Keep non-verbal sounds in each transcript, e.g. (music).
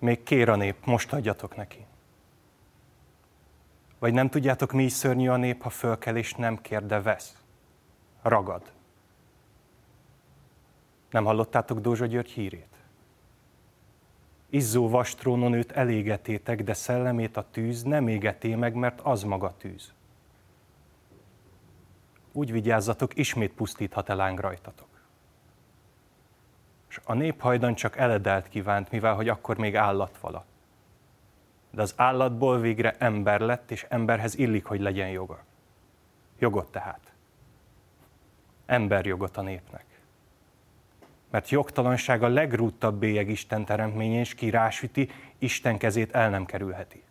Még kér a nép, most adjatok neki. Vagy nem tudjátok, mi is szörnyű a nép, ha fölkel és nem kér, de vesz. Ragad. Nem hallottátok Dózsa György hírét? Izzó vastrónon őt elégetétek, de szellemét a tűz nem égeté meg, mert az maga tűz. Úgy vigyázzatok, ismét pusztíthat el rajtatok. És a néphajdan csak eledelt kívánt, mivel hogy akkor még állat vala. De az állatból végre ember lett, és emberhez illik, hogy legyen joga. Jogot tehát. Emberjogot a népnek mert jogtalanság a legrúttabb bélyeg Isten teremtményén, és ki rásüti, Isten kezét el nem kerülheti.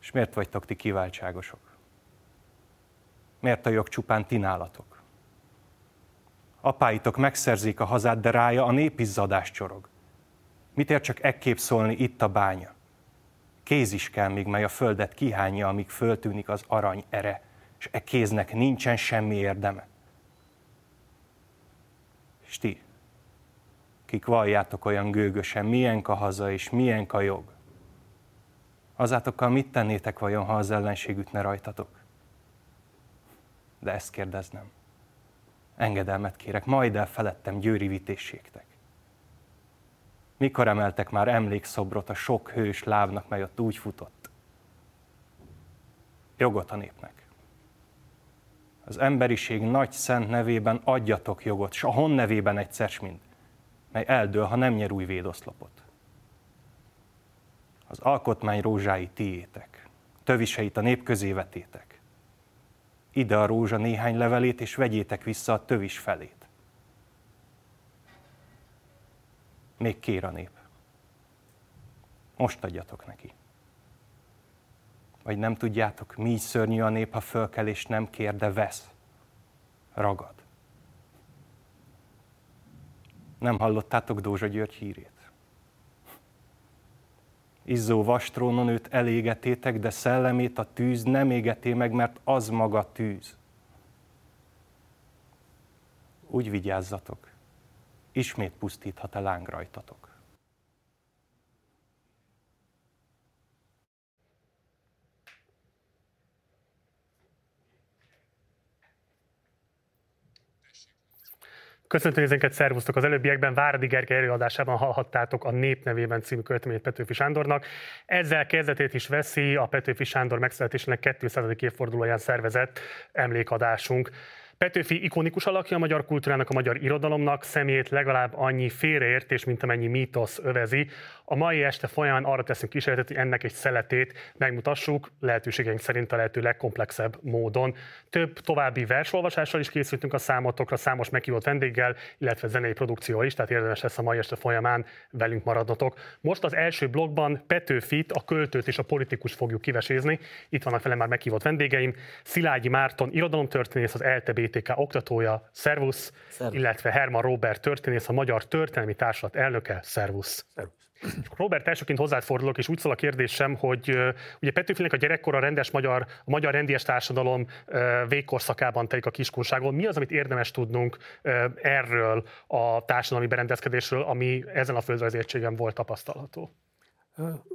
És miért vagytok ti kiváltságosok? Miért a jog csupán ti nálatok? Apáitok megszerzik a hazát, de rája a népizzadás csorog. Mit ér csak ekképp szólni itt a bánya? Kéz is kell még, mely a földet kihányja, amíg föltűnik az arany ere, és e kéznek nincsen semmi érdeme. És ti, kik valljátok olyan gőgösen, milyen a haza és milyen a jog, azátokkal mit tennétek vajon, ha az ellenség ütne rajtatok? De ezt kérdeznem. Engedelmet kérek, majd el felettem győri vitésségtek. Mikor emeltek már emlékszobrot a sok hős lábnak, mely ott úgy futott? Jogot a népnek az emberiség nagy szent nevében adjatok jogot, s a hon nevében egyszer mind, mely eldől, ha nem nyer új védoszlopot. Az alkotmány rózsái tiétek, töviseit a nép közé vetétek. Ide a rózsa néhány levelét, és vegyétek vissza a tövis felét. Még kér a nép. Most adjatok neki. Vagy nem tudjátok, mi is szörnyű a nép, ha fölkel és nem kér, de vesz. Ragad. Nem hallottátok Dózsa György hírét? Izzó vastrónon őt elégetétek, de szellemét a tűz nem égeté meg, mert az maga tűz. Úgy vigyázzatok, ismét pusztíthat a láng rajtatok. Köszöntöm nézőinket, szervusztok! Az előbbiekben Váradi Gergely előadásában hallhattátok a Nép nevében című költeményét Petőfi Sándornak. Ezzel kezdetét is veszi a Petőfi Sándor megszületésének 200. évfordulóján szervezett emlékadásunk. Petőfi ikonikus alakja a magyar kultúrának, a magyar irodalomnak, szemét legalább annyi félreértés, mint amennyi mítosz övezi. A mai este folyamán arra teszünk kísérletet, hogy ennek egy szeletét megmutassuk, lehetőségeink szerint a lehető legkomplexebb módon. Több további versolvasással is készültünk a számotokra, számos meghívott vendéggel, illetve zenei produkcióval is, tehát érdemes lesz a mai este folyamán velünk maradnotok. Most az első blogban Petőfit, a költőt és a politikus fogjuk kivesézni. Itt vannak vele már meghívott vendégeim. Szilágyi Márton, irodalomtörténész, az LTB BTK oktatója, szervusz, szervusz, illetve Herman Robert történész, a Magyar Történelmi Társulat elnöke, szervusz. szervusz. Robert, elsőként hozzád fordulok, és úgy szól a kérdésem, hogy ugye Petőfinek a gyerekkor a rendes magyar, a magyar rendies társadalom végkorszakában telik a kiskunságon. Mi az, amit érdemes tudnunk erről a társadalmi berendezkedésről, ami ezen a földrajzértségen volt tapasztalható?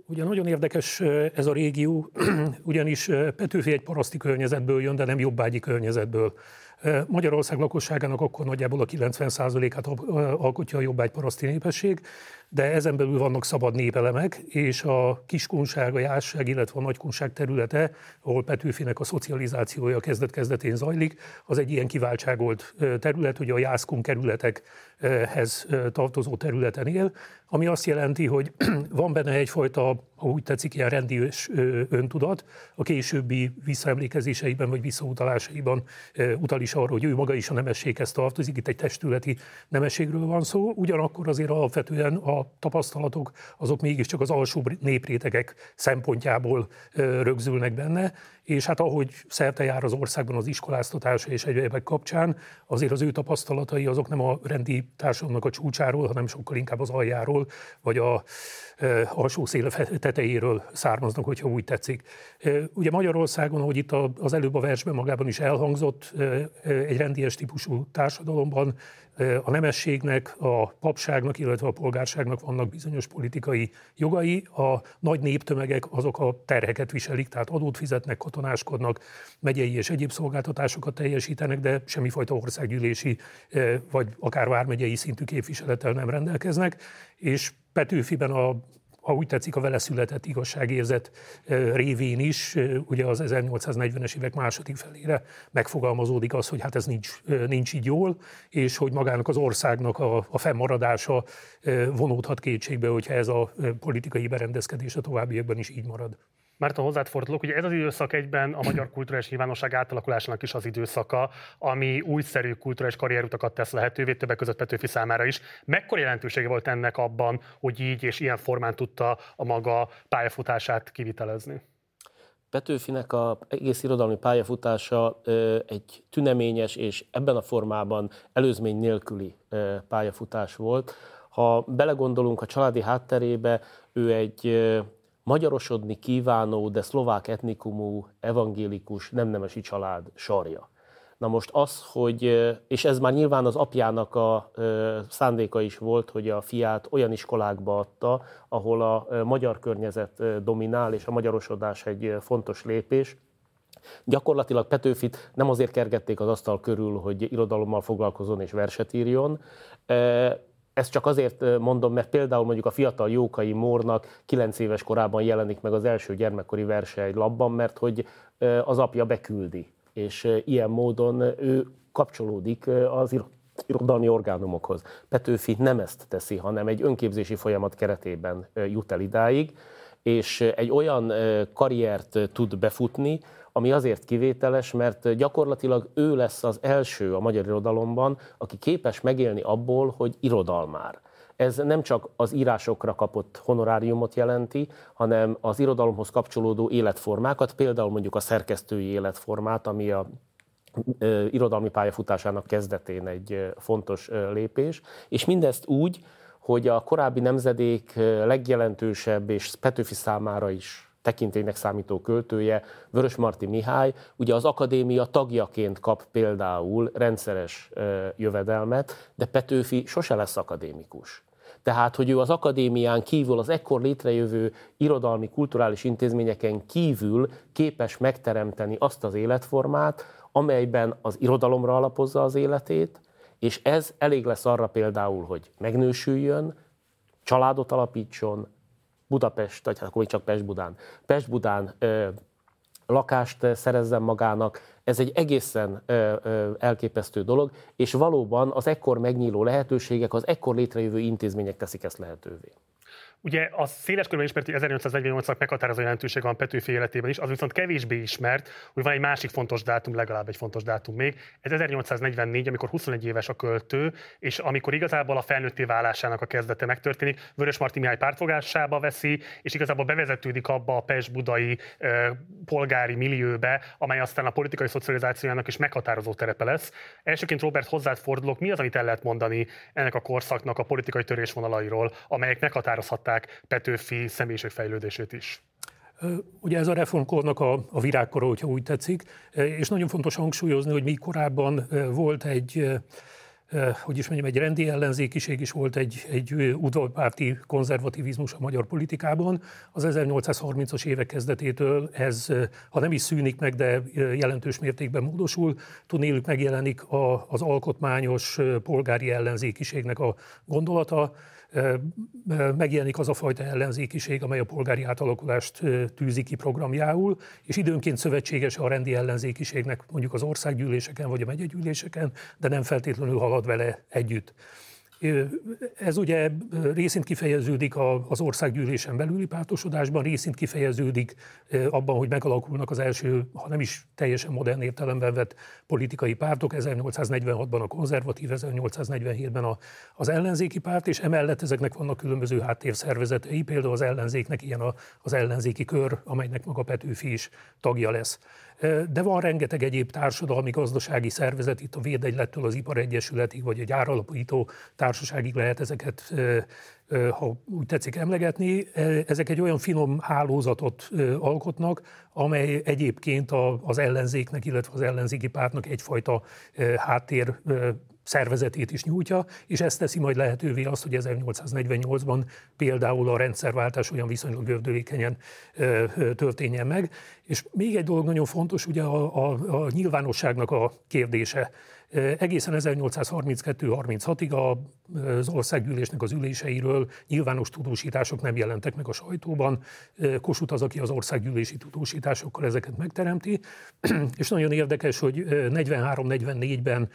Ugye nagyon érdekes ez a régió, (clears throat) ugyanis Petőfi egy paraszti környezetből jön, de nem jobbágyi környezetből. Magyarország lakosságának akkor nagyjából a 90%-át alkotja a jobbágy paraszti népesség, de ezen belül vannak szabad népelemek, és a kiskunság, a jásság, illetve a nagykunság területe, ahol Petőfinek a szocializációja kezdet-kezdetén zajlik, az egy ilyen kiváltságolt terület, ugye a jászkun kerületekhez tartozó területen él, ami azt jelenti, hogy (clears throat) van benne egyfajta, ha úgy tetszik, ilyen rendi öntudat, a későbbi visszaemlékezéseiben vagy visszautalásaiban utal is arra, hogy ő maga is a nemességhez tartozik, itt egy testületi nemességről van szó, ugyanakkor azért alapvetően a tapasztalatok azok mégiscsak az alsó néprétegek szempontjából rögzülnek benne, és hát ahogy szerte jár az országban az iskoláztatása és egyébek kapcsán, azért az ő tapasztalatai azok nem a rendi társadalomnak a csúcsáról, hanem sokkal inkább az aljáról, vagy a alsó széle tetejéről származnak, hogyha úgy tetszik. Ugye Magyarországon, ahogy itt az előbb a versben magában is elhangzott, egy rendies típusú társadalomban a nemességnek, a papságnak, illetve a polgárságnak vannak bizonyos politikai jogai, a nagy néptömegek azok a terheket viselik, tehát adót fizetnek, katonáskodnak, megyei és egyéb szolgáltatásokat teljesítenek, de semmifajta országgyűlési vagy akár vármegyei szintű képviselettel nem rendelkeznek, és Petőfiben a ha úgy tetszik, a vele született igazságérzet révén is, ugye az 1840-es évek második felére megfogalmazódik az, hogy hát ez nincs, nincs így jól, és hogy magának az országnak a, a fennmaradása vonódhat kétségbe, hogyha ez a politikai berendezkedés a továbbiakban is így marad. Márta, hozzád fordulok, ugye ez az időszak egyben a magyar kulturális nyilvánosság átalakulásának is az időszaka, ami újszerű kulturális karrierutakat tesz lehetővé, többek között Petőfi számára is. Mekkora jelentősége volt ennek abban, hogy így és ilyen formán tudta a maga pályafutását kivitelezni? Petőfinek a egész irodalmi pályafutása egy tüneményes és ebben a formában előzmény nélküli pályafutás volt. Ha belegondolunk a családi hátterébe, ő egy magyarosodni kívánó, de szlovák etnikumú, evangélikus, nem nemesi család sarja. Na most az, hogy, és ez már nyilván az apjának a szándéka is volt, hogy a fiát olyan iskolákba adta, ahol a magyar környezet dominál, és a magyarosodás egy fontos lépés. Gyakorlatilag Petőfit nem azért kergették az asztal körül, hogy irodalommal foglalkozon és verset írjon, ezt csak azért mondom, mert például mondjuk a fiatal Jókai Mórnak 9 éves korában jelenik meg az első gyermekkori verse egy labban, mert hogy az apja beküldi, és ilyen módon ő kapcsolódik az irodalmi orgánumokhoz. Petőfi nem ezt teszi, hanem egy önképzési folyamat keretében jut el idáig, és egy olyan karriert tud befutni, ami azért kivételes, mert gyakorlatilag ő lesz az első a magyar irodalomban, aki képes megélni abból, hogy irodalmár. Ez nem csak az írásokra kapott honoráriumot jelenti, hanem az irodalomhoz kapcsolódó életformákat, például mondjuk a szerkesztői életformát, ami a irodalmi pályafutásának kezdetén egy fontos lépés, és mindezt úgy, hogy a korábbi nemzedék legjelentősebb és Petőfi számára is tekintélynek számító költője, Vörös Marti Mihály, ugye az akadémia tagjaként kap például rendszeres jövedelmet, de Petőfi sose lesz akadémikus. Tehát, hogy ő az akadémián kívül, az ekkor létrejövő irodalmi, kulturális intézményeken kívül képes megteremteni azt az életformát, amelyben az irodalomra alapozza az életét, és ez elég lesz arra például, hogy megnősüljön, családot alapítson, Budapest, vagy hát akkor még csak Pest-Budán. Pest-Budán ö, lakást szerezzen magának, ez egy egészen ö, ö, elképesztő dolog, és valóban az ekkor megnyíló lehetőségek, az ekkor létrejövő intézmények teszik ezt lehetővé. Ugye a széles körben ismert, hogy 1848-nak meghatározó jelentőség van Petőfi életében is, az viszont kevésbé ismert, hogy van egy másik fontos dátum, legalább egy fontos dátum még. Ez 1844, amikor 21 éves a költő, és amikor igazából a felnőtté válásának a kezdete megtörténik, Vörös Marti Mihály pártfogásába veszi, és igazából bevezetődik abba a Pest-budai e, polgári millióbe, amely aztán a politikai szocializációjának is meghatározó terepe lesz. Elsőként Robert hozzád fordulok, mi az, amit el lehet mondani ennek a korszaknak a politikai törésvonalairól, amelyek meghatározhatták vizsgálták Petőfi személyiségfejlődését is. Ugye ez a reformkornak a, a virágkora, hogyha úgy tetszik, és nagyon fontos hangsúlyozni, hogy mi korábban volt egy hogy is mondjam, egy rendi ellenzékiség is volt, egy, egy udvarpárti konzervativizmus a magyar politikában. Az 1830-as évek kezdetétől ez, ha nem is szűnik meg, de jelentős mértékben módosul, tudnélik megjelenik a, az alkotmányos polgári ellenzékiségnek a gondolata, megjelenik az a fajta ellenzékiség, amely a polgári átalakulást tűzi ki programjául, és időnként szövetséges a rendi ellenzékiségnek mondjuk az országgyűléseken vagy a megyegyűléseken, de nem feltétlenül halad vele együtt. Ez ugye részint kifejeződik az országgyűlésen belüli pártosodásban, részint kifejeződik abban, hogy megalakulnak az első, ha nem is teljesen modern értelemben vett politikai pártok, 1846-ban a konzervatív, 1847-ben az ellenzéki párt, és emellett ezeknek vannak különböző háttérszervezetei, például az ellenzéknek ilyen az ellenzéki kör, amelynek maga Petőfi is tagja lesz. De van rengeteg egyéb társadalmi, gazdasági szervezet, itt a Védegylettől az Iparegyesületig, vagy egy áralapító társaságig lehet ezeket, ha úgy tetszik emlegetni. Ezek egy olyan finom hálózatot alkotnak, amely egyébként az ellenzéknek, illetve az ellenzéki pártnak egyfajta háttér szervezetét is nyújtja, és ezt teszi majd lehetővé azt, hogy 1848-ban például a rendszerváltás olyan viszonylag gördülékenyen történjen meg. És még egy dolog nagyon fontos, ugye a, a, a nyilvánosságnak a kérdése. Egészen 1832-36-ig az országgyűlésnek az üléseiről nyilvános tudósítások nem jelentek meg a sajtóban. Kossuth az, aki az országgyűlési tudósításokkal ezeket megteremti. (clears throat) És nagyon érdekes, hogy 43-44-ben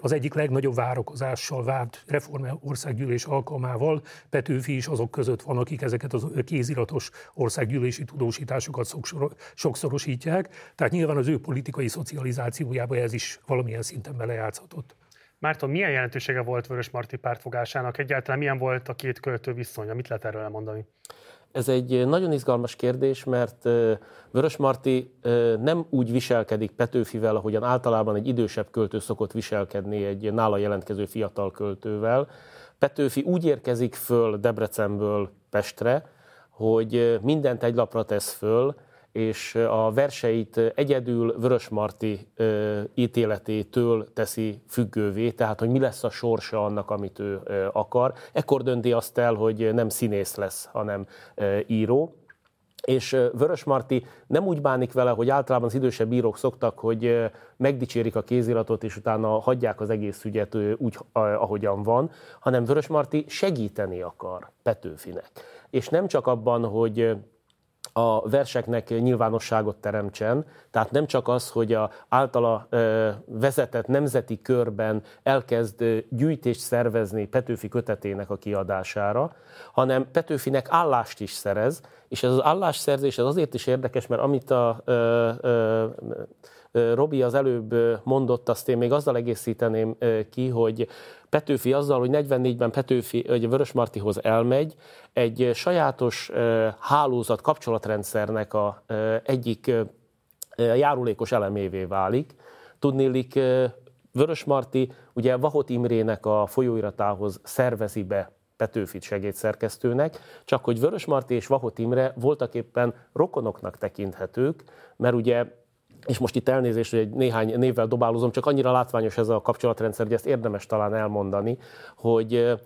az egyik legnagyobb várakozással várt reform országgyűlés alkalmával Petőfi is azok között van, akik ezeket a kéziratos országgyűlési tudósításokat sokszorosítják. Tehát nyilván az ő politikai szocializációjába ez is valamilyen szinten belejátszhatott. Márton, milyen jelentősége volt Vörös Marti pártfogásának? Egyáltalán milyen volt a két költő viszonya? Mit lehet erről elmondani? Ez egy nagyon izgalmas kérdés, mert Vörös Marti nem úgy viselkedik Petőfivel, ahogyan általában egy idősebb költő szokott viselkedni egy nála jelentkező fiatal költővel. Petőfi úgy érkezik föl Debrecenből Pestre, hogy mindent egy lapra tesz föl, és a verseit egyedül Vörös Marti ítéletétől teszi függővé, tehát hogy mi lesz a sorsa annak, amit ő akar. Ekkor dönti azt el, hogy nem színész lesz, hanem író. És Vörös Marti nem úgy bánik vele, hogy általában az idősebb írók szoktak, hogy megdicsérik a kéziratot, és utána hagyják az egész ügyet úgy, ahogyan van, hanem Vörös Marti segíteni akar Petőfinek. És nem csak abban, hogy a verseknek nyilvánosságot teremtsen, tehát nem csak az, hogy a általa vezetett nemzeti körben elkezd gyűjtést szervezni Petőfi kötetének a kiadására, hanem Petőfinek állást is szerez, és ez az állásszerzés ez azért is érdekes, mert amit a Robi az előbb mondott, azt én még azzal egészíteném ki, hogy Petőfi azzal, hogy 44-ben Petőfi hogy Vörös Martihoz elmegy, egy sajátos hálózat kapcsolatrendszernek a egyik járulékos elemévé válik. Tudnélik, Vörös Marti ugye Vahot Imrének a folyóiratához szervezi be Petőfit segédszerkesztőnek, csak hogy Vörös Marti és Vahot Imre voltak éppen rokonoknak tekinthetők, mert ugye és most itt elnézést, hogy egy néhány névvel dobálozom, csak annyira látványos ez a kapcsolatrendszer, hogy ezt érdemes talán elmondani, hogy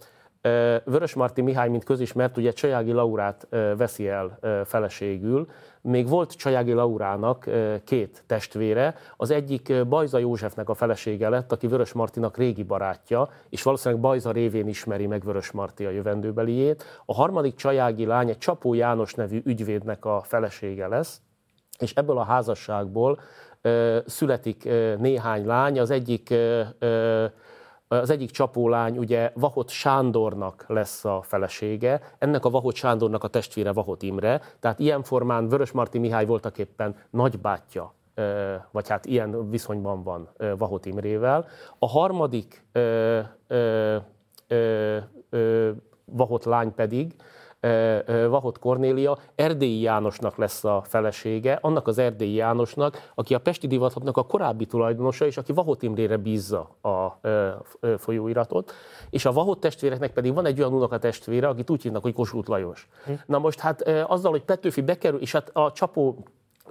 Vörös Marti Mihály, mint közismert, ugye Csajági Laurát veszi el feleségül. Még volt Csajági Laurának két testvére, az egyik Bajza Józsefnek a felesége lett, aki Vörös Martinak régi barátja, és valószínűleg Bajza révén ismeri meg Vörös Marti a jövendőbeliét. A harmadik Csajági lány egy Csapó János nevű ügyvédnek a felesége lesz, és ebből a házasságból ö, születik ö, néhány lány, az egyik ö, ö, az egyik csapólány ugye Vahot Sándornak lesz a felesége, ennek a Vahot Sándornak a testvére Vahot Imre, tehát ilyen formán Vörös Marti Mihály voltak éppen nagybátyja, vagy hát ilyen viszonyban van Vahot Imrével. A harmadik Vahot lány pedig Vahot Kornélia Erdélyi Jánosnak lesz a felesége, annak az Erdélyi Jánosnak, aki a Pesti Divathatnak a korábbi tulajdonosa, és aki Vahot Imrére bízza a folyóiratot, és a Vahot testvéreknek pedig van egy olyan unoka testvére, akit úgy hívnak, hogy Kossuth Lajos. Hm. Na most hát azzal, hogy Petőfi bekerül, és hát a csapó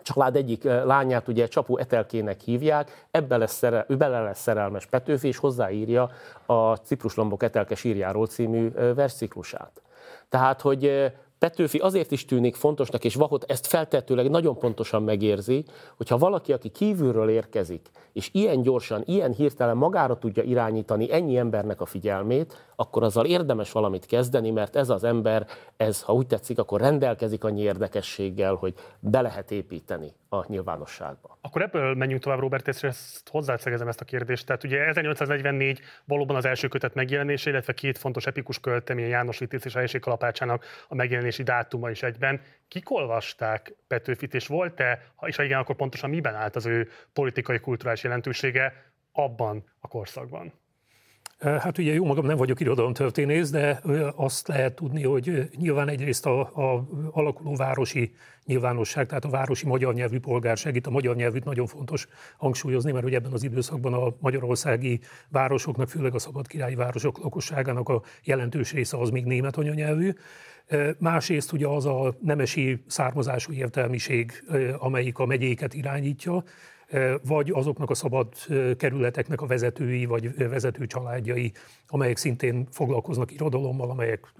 család egyik lányát ugye Csapó Etelkének hívják, ebbe lesz szerel, ő bele lesz szerelmes Petőfi, és hozzáírja a Cipruslombok Etelke sírjáról című versciklusát. Tehát, hogy Petőfi azért is tűnik fontosnak, és Vahot ezt feltetőleg nagyon pontosan megérzi, hogyha valaki, aki kívülről érkezik, és ilyen gyorsan, ilyen hirtelen magára tudja irányítani ennyi embernek a figyelmét, akkor azzal érdemes valamit kezdeni, mert ez az ember, ez, ha úgy tetszik, akkor rendelkezik annyi érdekességgel, hogy be lehet építeni a nyilvánosságba. Akkor ebből menjünk tovább, Robert, és ezt hozzászegezem ezt a kérdést. Tehát ugye 1844 valóban az első kötet megjelenése, illetve két fontos epikus költemény, János Vitéz és Helyiség Kalapácsának a megjelenési dátuma is egyben. Kik olvasták Petőfit, és volt-e, ha is igen, akkor pontosan miben állt az ő politikai, kulturális jelentősége abban a korszakban? Hát ugye jó magam nem vagyok irodalomtörténész, de azt lehet tudni, hogy nyilván egyrészt a, a alakuló városi nyilvánosság, tehát a városi magyar nyelvű polgárság, itt a magyar nyelvűt nagyon fontos hangsúlyozni, mert hogy ebben az időszakban a magyarországi városoknak, főleg a szabadkirályi városok lakosságának a jelentős része az még német anyanyelvű. Másrészt ugye az a nemesi származású értelmiség, amelyik a megyéket irányítja, vagy azoknak a szabad kerületeknek a vezetői, vagy vezető családjai, amelyek szintén foglalkoznak irodalommal, amelyek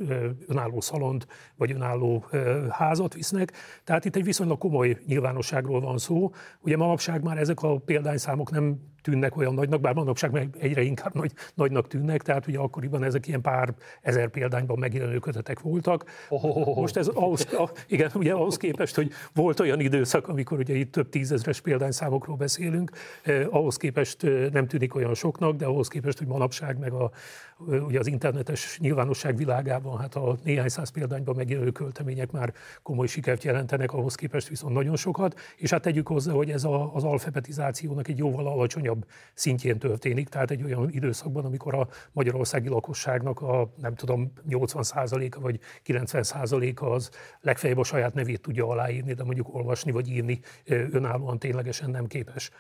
önálló szalont, vagy önálló házat visznek. Tehát itt egy viszonylag komoly nyilvánosságról van szó. Ugye manapság már ezek a példányszámok nem tűnnek olyan nagynak, bár manapság meg egyre inkább nagy, nagynak tűnnek, tehát ugye akkoriban ezek ilyen pár ezer példányban megjelenő kötetek voltak. Oh. Most ez ahhoz, igen, ugye ahhoz képest, hogy volt olyan időszak, amikor ugye itt több tízezres példányszámokról beszélünk, eh, ahhoz képest eh, nem tűnik olyan soknak, de ahhoz képest, hogy manapság meg a, ugye az internetes nyilvánosság világában hát a néhány száz példányban megjelenő költemények már komoly sikert jelentenek, ahhoz képest viszont nagyon sokat, és hát tegyük hozzá, hogy ez a, az alfabetizációnak egy jóval alacsonyabb szintjén történik, tehát egy olyan időszakban, amikor a magyarországi lakosságnak a nem tudom 80%-a vagy 90%-a az legfeljebb a saját nevét tudja aláírni, de mondjuk olvasni vagy írni önállóan ténylegesen nem képes.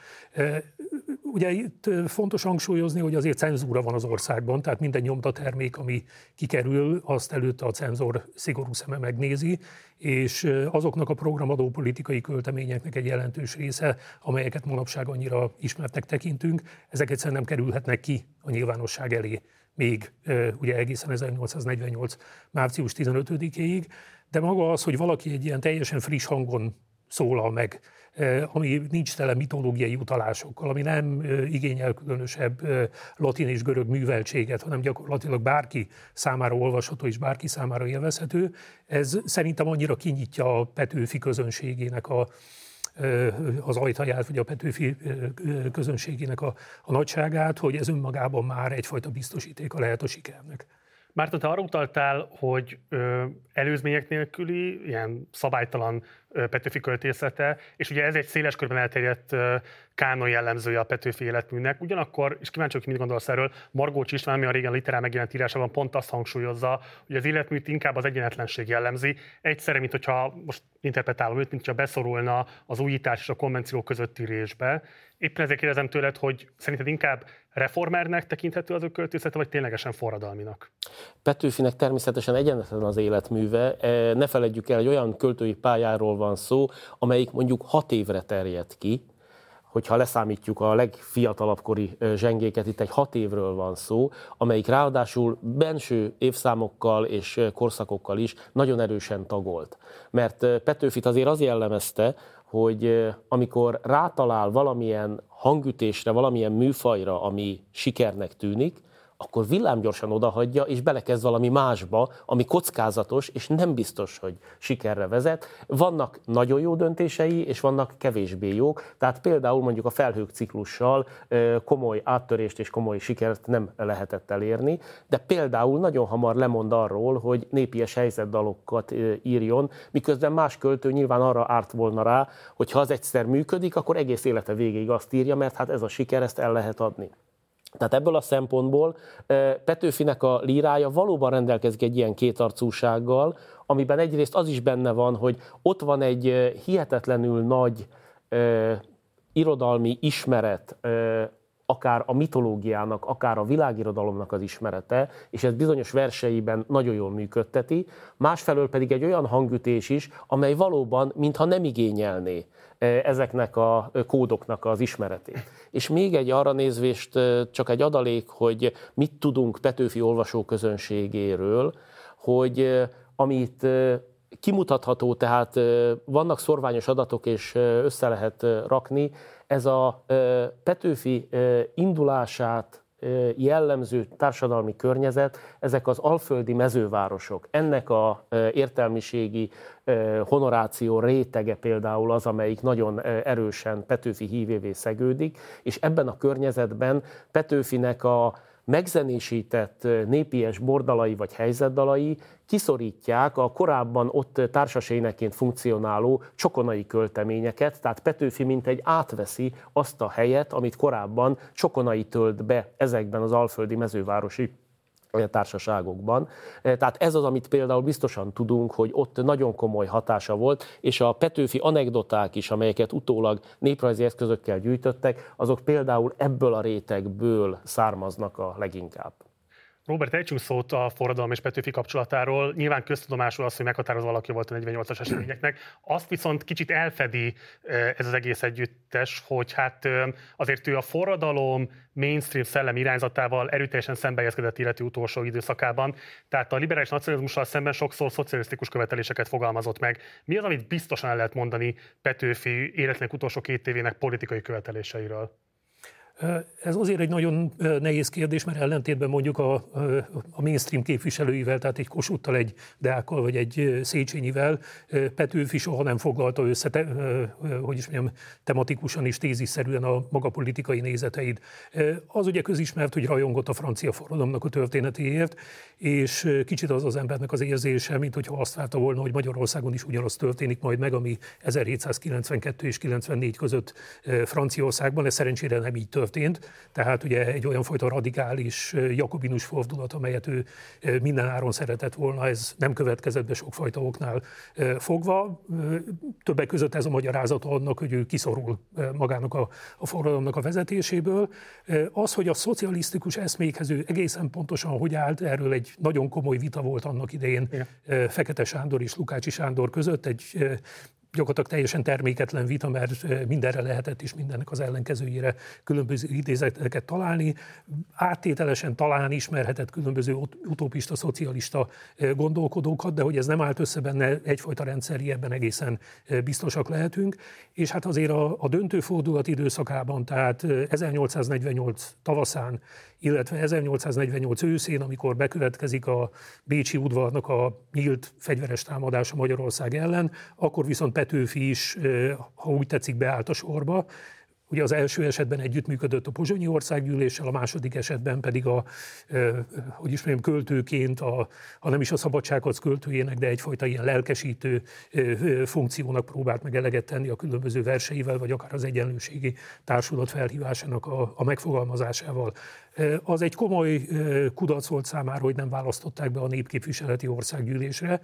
Ugye itt fontos hangsúlyozni, hogy azért cenzúra van az országban, tehát minden nyomtatermék, ami kikerül, azt előtte a cenzor szigorú szeme megnézi, és azoknak a programadó politikai költeményeknek egy jelentős része, amelyeket manapság annyira ismertek tekintünk, ezek egyszerűen nem kerülhetnek ki a nyilvánosság elé még ugye egészen 1848. március 15-ig, de maga az, hogy valaki egy ilyen teljesen friss hangon szólal meg ami nincs tele mitológiai utalásokkal, ami nem igényel különösebb latin és görög műveltséget, hanem gyakorlatilag bárki számára olvasható és bárki számára élvezhető. Ez szerintem annyira kinyitja a Petőfi közönségének a, az ajtaját, vagy a Petőfi közönségének a, a nagyságát, hogy ez önmagában már egyfajta biztosítéka lehet a sikernek. Márton, te arra utaltál, hogy ö, előzmények nélküli, ilyen szabálytalan Petőfi költészete, és ugye ez egy széles körben elterjedt kánon jellemzője a Petőfi életműnek. Ugyanakkor, és kíváncsi hogy mit gondolsz erről, Margó István, ami a régen literál megjelent írásában pont azt hangsúlyozza, hogy az életműt inkább az egyenetlenség jellemzi. Egyszerre, mint hogyha most interpretálom őt, mint hogyha beszorulna az újítás és a konvenció közötti részbe. Éppen ezért kérdezem tőled, hogy szerinted inkább reformernek tekinthető az ő költészete, vagy ténylegesen forradalminak? Petőfinek természetesen egyenetlen az életműve. E, ne feledjük el, hogy olyan költői pályáról van szó, amelyik mondjuk hat évre terjed ki, hogyha leszámítjuk a legfiatalabb kori zsengéket, itt egy hat évről van szó, amelyik ráadásul benső évszámokkal és korszakokkal is nagyon erősen tagolt. Mert Petőfit azért az jellemezte, hogy amikor rátalál valamilyen hangütésre, valamilyen műfajra, ami sikernek tűnik, akkor villámgyorsan odahagyja, és belekezd valami másba, ami kockázatos, és nem biztos, hogy sikerre vezet. Vannak nagyon jó döntései, és vannak kevésbé jók. Tehát például mondjuk a felhők ciklussal komoly áttörést és komoly sikert nem lehetett elérni, de például nagyon hamar lemond arról, hogy népies helyzetdalokat írjon, miközben más költő nyilván arra árt volna rá, hogy ha az egyszer működik, akkor egész élete végéig azt írja, mert hát ez a siker, ezt el lehet adni. Tehát ebből a szempontból Petőfinek a lírája valóban rendelkezik egy ilyen kétarcúsággal, amiben egyrészt az is benne van, hogy ott van egy hihetetlenül nagy irodalmi ismeret, akár a mitológiának, akár a világirodalomnak az ismerete, és ez bizonyos verseiben nagyon jól működteti, másfelől pedig egy olyan hangütés is, amely valóban, mintha nem igényelné ezeknek a kódoknak az ismeretét. És még egy arra nézvést, csak egy adalék, hogy mit tudunk Petőfi olvasó közönségéről, hogy amit kimutatható, tehát vannak szorványos adatok, és össze lehet rakni. Ez a Petőfi indulását jellemző társadalmi környezet, ezek az alföldi mezővárosok. Ennek a értelmiségi honoráció rétege például az, amelyik nagyon erősen Petőfi hívévé szegődik, és ebben a környezetben Petőfinek a megzenésített népies bordalai vagy helyzetdalai kiszorítják a korábban ott társaséneként funkcionáló csokonai költeményeket, tehát Petőfi mint egy átveszi azt a helyet, amit korábban csokonai tölt be ezekben az alföldi mezővárosi társaságokban. E, tehát ez az, amit például biztosan tudunk, hogy ott nagyon komoly hatása volt, és a Petőfi anekdoták is, amelyeket utólag néprajzi eszközökkel gyűjtöttek, azok például ebből a rétegből származnak a leginkább. Robert, ejtsünk szót a forradalom és Petőfi kapcsolatáról. Nyilván köztudomásul az, hogy meghatározó alakja volt a 48-as eseményeknek. Azt viszont kicsit elfedi ez az egész együttes, hogy hát azért ő a forradalom mainstream szellem irányzatával erőteljesen szembejezkedett életi utolsó időszakában. Tehát a liberális nacionalizmussal szemben sokszor szocialisztikus követeléseket fogalmazott meg. Mi az, amit biztosan el lehet mondani Petőfi életnek utolsó két évének politikai követeléseiről? Ez azért egy nagyon nehéz kérdés, mert ellentétben mondjuk a, a mainstream képviselőivel, tehát egy Kossuthtal, egy Deákkal vagy egy Széchenyivel, Petőfi soha nem foglalta össze, te, hogy is mondjam, tematikusan és téziszerűen a maga politikai nézeteid. Az ugye közismert, hogy rajongott a francia forradalomnak a történetéért, és kicsit az az embernek az érzése, mint hogyha azt várta volna, hogy Magyarországon is ugyanaz történik majd meg, ami 1792 és 94 között Franciaországban, ez szerencsére nem így történt történt, tehát ugye egy olyan fajta radikális jakobinus fordulat, amelyet ő minden áron szeretett volna, ez nem következett be sokfajta oknál fogva. Többek között ez a magyarázat annak, hogy ő kiszorul magának a, a forradalomnak a vezetéséből. Az, hogy a szocialisztikus eszmékhez ő egészen pontosan hogy állt, erről egy nagyon komoly vita volt annak idején Igen. Fekete Sándor és Lukácsi Sándor között, egy gyakorlatilag teljesen terméketlen vita, mert mindenre lehetett is mindennek az ellenkezőjére különböző idézeteket találni. Áttételesen talán ismerhetett különböző utopista, szocialista gondolkodókat, de hogy ez nem állt össze benne egyfajta rendszeri, ebben egészen biztosak lehetünk. És hát azért a, a döntő fordulat időszakában, tehát 1848 tavaszán illetve 1848 őszén, amikor bekövetkezik a Bécsi udvarnak a nyílt fegyveres támadása Magyarország ellen, akkor viszont Petőfi is, ha úgy tetszik, beállt a sorba, Ugye az első esetben együttműködött a Pozsonyi Országgyűléssel, a második esetben pedig a, hogy is mondjam, költőként, a, ha nem is a szabadsághoz költőjének, de egyfajta ilyen lelkesítő funkciónak próbált meg eleget tenni a különböző verseivel, vagy akár az egyenlőségi társulat felhívásának a, a megfogalmazásával. Az egy komoly kudarc volt számára, hogy nem választották be a népképviseleti országgyűlésre,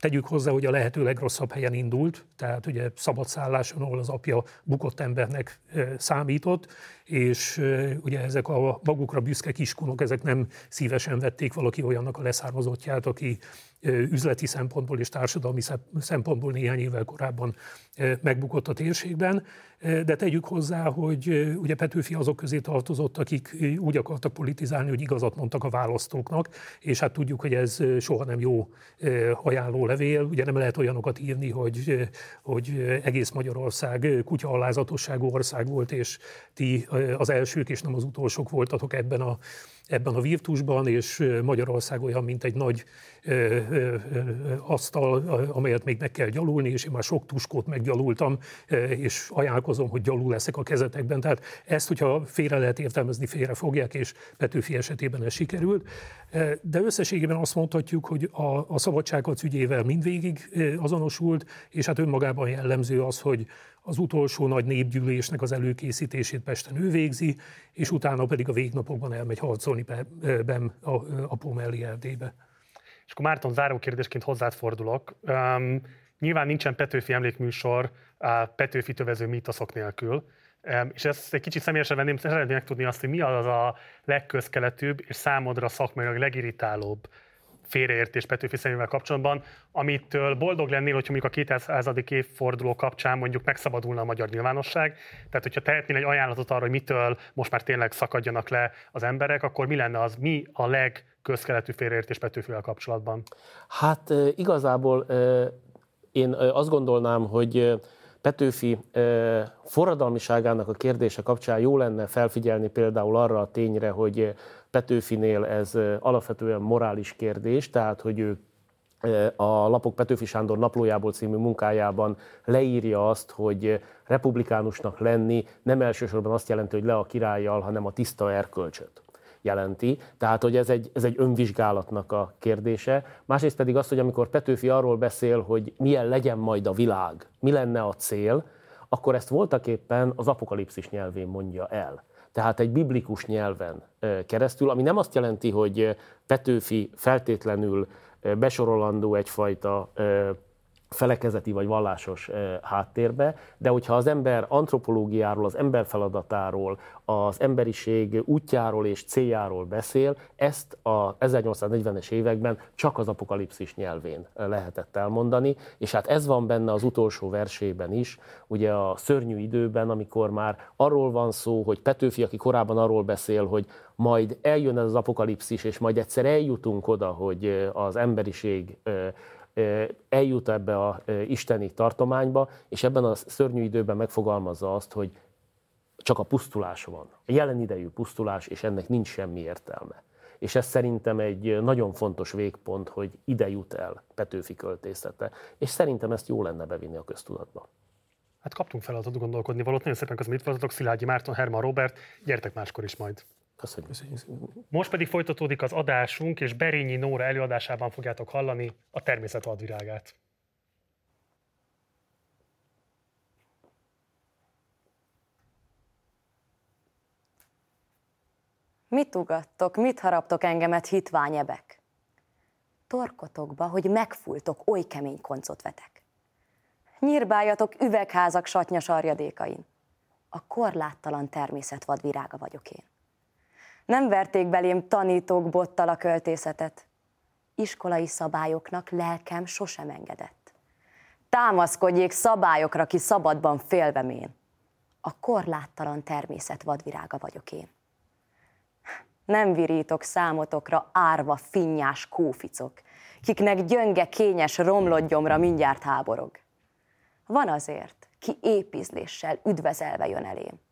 Tegyük hozzá, hogy a lehető legrosszabb helyen indult, tehát ugye szabadszálláson, ahol az apja bukott embernek számított, és ugye ezek a magukra büszke kiskunok, ezek nem szívesen vették valaki olyannak a leszármazottját, aki üzleti szempontból és társadalmi szempontból néhány évvel korábban megbukott a térségben. De tegyük hozzá, hogy ugye Petőfi azok közé tartozott, akik úgy akartak politizálni, hogy igazat mondtak a választóknak, és hát tudjuk, hogy ez soha nem jó ajánló levél. Ugye nem lehet olyanokat írni, hogy, hogy egész Magyarország kutya alázatosságú ország volt, és ti az elsők és nem az utolsók voltatok ebben a ebben a virtusban, és Magyarország olyan, mint egy nagy asztal, amelyet még meg kell gyalulni, és én már sok tuskót meggyalultam, és ajánlkozom, hogy gyalul leszek a kezetekben. Tehát ezt, hogyha félre lehet értelmezni, félre fogják, és Petőfi esetében ez sikerült. De összességében azt mondhatjuk, hogy a, a szabadságharc ügyével mindvégig azonosult, és hát önmagában jellemző az, hogy az utolsó nagy népgyűlésnek az előkészítését Pesten ő végzi, és utána pedig a végnapokban elmegy harcolni Bem a, a mellé Erdélybe. És akkor Márton záró kérdésként hozzád fordulok. Um, nyilván nincsen Petőfi emlékműsor a Petőfi tövező mítoszok nélkül, um, és ezt egy kicsit személyesen venném, szeretném megtudni azt, hogy mi az a legközkeletűbb és számodra szakmailag legirritálóbb félreértés Petőfi szemével kapcsolatban, amitől boldog lennél, hogyha mondjuk a 200. évforduló kapcsán mondjuk megszabadulna a magyar nyilvánosság. Tehát, hogyha tehetnél egy ajánlatot arra, hogy mitől most már tényleg szakadjanak le az emberek, akkor mi lenne az, mi a legközkeletű félreértés Petőfivel kapcsolatban? Hát igazából Én azt gondolnám, hogy Petőfi forradalmiságának a kérdése kapcsán jó lenne felfigyelni például arra a tényre, hogy Petőfinél ez alapvetően morális kérdés, tehát hogy ő a Lapok Petőfi Sándor naplójából című munkájában leírja azt, hogy republikánusnak lenni nem elsősorban azt jelenti, hogy le a királlyal, hanem a tiszta erkölcsöt jelenti. Tehát, hogy ez egy, ez egy önvizsgálatnak a kérdése. Másrészt pedig az, hogy amikor Petőfi arról beszél, hogy milyen legyen majd a világ, mi lenne a cél, akkor ezt voltak éppen az apokalipszis nyelvén mondja el. Tehát egy biblikus nyelven keresztül, ami nem azt jelenti, hogy Petőfi feltétlenül besorolandó egyfajta felekezeti vagy vallásos háttérbe, de hogyha az ember antropológiáról, az ember feladatáról, az emberiség útjáról és céljáról beszél, ezt a 1840-es években csak az apokalipszis nyelvén lehetett elmondani, és hát ez van benne az utolsó versében is, ugye a szörnyű időben, amikor már arról van szó, hogy Petőfi, aki korábban arról beszél, hogy majd eljön ez az apokalipszis, és majd egyszer eljutunk oda, hogy az emberiség eljut ebbe a isteni tartományba, és ebben a szörnyű időben megfogalmazza azt, hogy csak a pusztulás van. A jelen idejű pusztulás, és ennek nincs semmi értelme. És ez szerintem egy nagyon fontos végpont, hogy ide jut el Petőfi költészete. És szerintem ezt jó lenne bevinni a köztudatba. Hát kaptunk feladatot gondolkodni valót. Nagyon szépen köszönöm, itt voltatok. Szilágyi Márton, Herman Robert. Gyertek máskor is majd. Köszönjük. Köszönjük. Most pedig folytatódik az adásunk, és Berényi Nóra előadásában fogjátok hallani a természet vadvirágát. Mit ugattok, mit haraptok engemet hitványebek? Torkotokba, hogy megfultok, oly kemény koncot vetek. Nyírbáljatok üvegházak satnyas arjadékain. A korláttalan természet vadvirága vagyok én. Nem verték belém tanítók bottal a költészetet. Iskolai szabályoknak lelkem sosem engedett. Támaszkodjék szabályokra, ki szabadban félvem én. A korláttalan természet vadvirága vagyok én. Nem virítok számotokra árva finnyás kóficok, kiknek gyönge kényes romlott mindjárt háborog. Van azért, ki épizléssel üdvezelve jön elém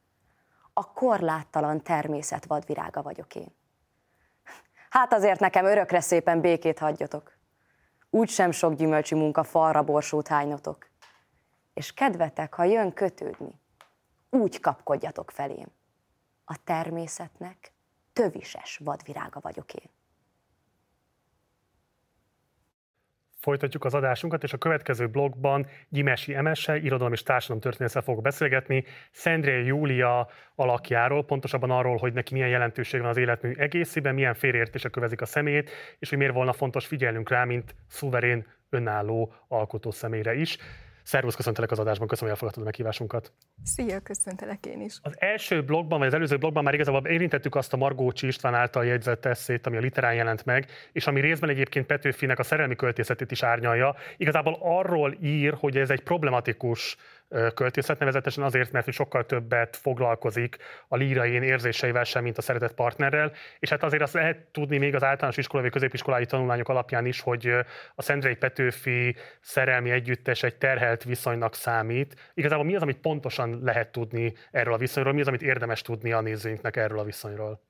a korláttalan természet vadvirága vagyok én. Hát azért nekem örökre szépen békét hagyjatok. Úgy sok gyümölcsi munka falra borsót hánynotok. És kedvetek, ha jön kötődni, úgy kapkodjatok felém. A természetnek tövises vadvirága vagyok én. Folytatjuk az adásunkat, és a következő blogban Gyimesi Emessel, irodalom és társadalom történésszel fogok beszélgetni Szendré Júlia alakjáról, pontosabban arról, hogy neki milyen jelentőség van az életmű egészében, milyen félreértések kövezik a személyét, és hogy miért volna fontos figyelnünk rá, mint szuverén, önálló alkotó személyre is. Szervusz, köszöntelek az adásban, köszönöm, hogy elfogadtad a meghívásunkat. Szia, köszöntelek én is. Az első blogban, vagy az előző blogban már igazából érintettük azt a Margócsi István által jegyzett eszét, ami a literán jelent meg, és ami részben egyébként Petőfinek a szerelmi költészetét is árnyalja. Igazából arról ír, hogy ez egy problematikus költészet, nevezetesen azért, mert sokkal többet foglalkozik a lírain érzéseivel sem, mint a szeretett partnerrel, és hát azért azt lehet tudni még az általános iskolai vagy középiskolai tanulmányok alapján is, hogy a Szendrei Petőfi szerelmi együttes egy terhelt viszonynak számít. Igazából mi az, amit pontosan lehet tudni erről a viszonyról, mi az, amit érdemes tudni a nézőinknek erről a viszonyról?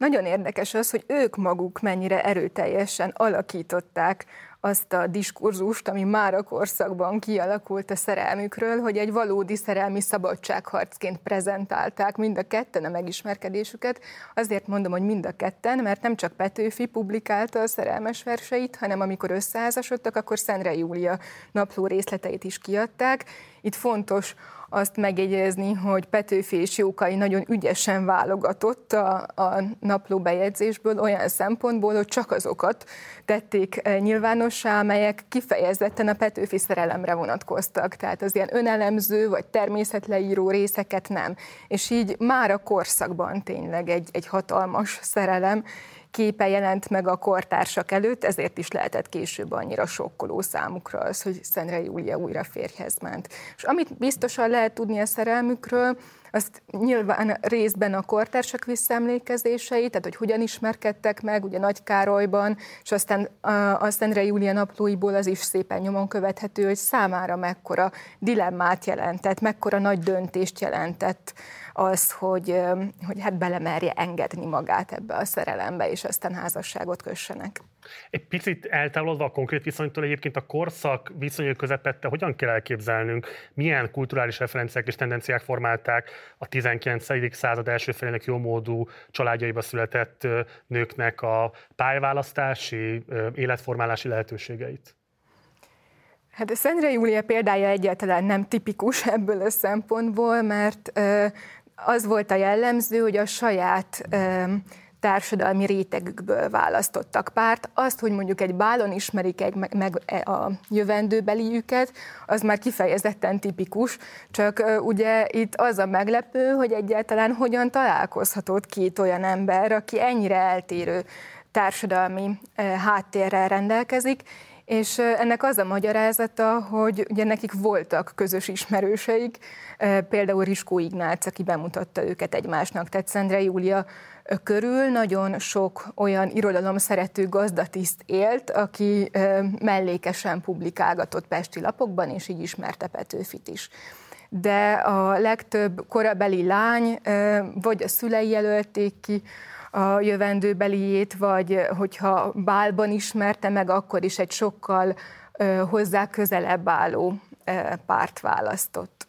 Nagyon érdekes az, hogy ők maguk mennyire erőteljesen alakították azt a diskurzust, ami már a korszakban kialakult a szerelmükről, hogy egy valódi szerelmi szabadságharcként prezentálták mind a ketten a megismerkedésüket. Azért mondom, hogy mind a ketten, mert nem csak Petőfi publikálta a szerelmes verseit, hanem amikor összeházasodtak, akkor Szentre Júlia napló részleteit is kiadták. Itt fontos azt megjegyezni, hogy Petőfi és Jókai nagyon ügyesen válogatott a, a napló bejegyzésből olyan szempontból, hogy csak azokat tették eh, nyilvánossá, amelyek kifejezetten a Petőfi szerelemre vonatkoztak. Tehát az ilyen önelemző vagy természetleíró részeket nem. És így már a korszakban tényleg egy, egy hatalmas szerelem, képe jelent meg a kortársak előtt, ezért is lehetett később annyira sokkoló számukra az, hogy Szentre Júlia újra férjhez ment. És amit biztosan lehet tudni a szerelmükről, azt nyilván részben a kortársak visszaemlékezései, tehát hogy hogyan ismerkedtek meg, ugye Nagy Károlyban, és aztán a Szendre Júlia naplóiból az is szépen nyomon követhető, hogy számára mekkora dilemmát jelentett, mekkora nagy döntést jelentett az, hogy, hogy hát belemerje engedni magát ebbe a szerelembe, és aztán házasságot kössenek. Egy picit eltávolodva a konkrét viszonytól egyébként a korszak viszonyok közepette hogyan kell elképzelnünk, milyen kulturális referenciák és tendenciák formálták a 19. század első felének jómódú családjaiba született nőknek a pályaválasztási, életformálási lehetőségeit? Hát a Szendre Júlia példája egyáltalán nem tipikus ebből a szempontból, mert az volt a jellemző, hogy a saját társadalmi rétegükből választottak párt. Azt, hogy mondjuk egy bálon ismerik egy, meg e, a jövendőbeliüket, az már kifejezetten tipikus, csak ugye itt az a meglepő, hogy egyáltalán hogyan találkozhatott két olyan ember, aki ennyire eltérő társadalmi háttérrel rendelkezik, és ennek az a magyarázata, hogy ugye nekik voltak közös ismerőseik, például Riskó Ignác, aki bemutatta őket egymásnak, tehát Szendre Júlia körül nagyon sok olyan irodalom szerető gazdatiszt élt, aki mellékesen publikálgatott pesti lapokban, és így ismerte Petőfit is. De a legtöbb korabeli lány vagy a szülei jelölték ki, a jövendőbeliét, vagy hogyha bálban ismerte meg, akkor is egy sokkal hozzá közelebb álló párt választott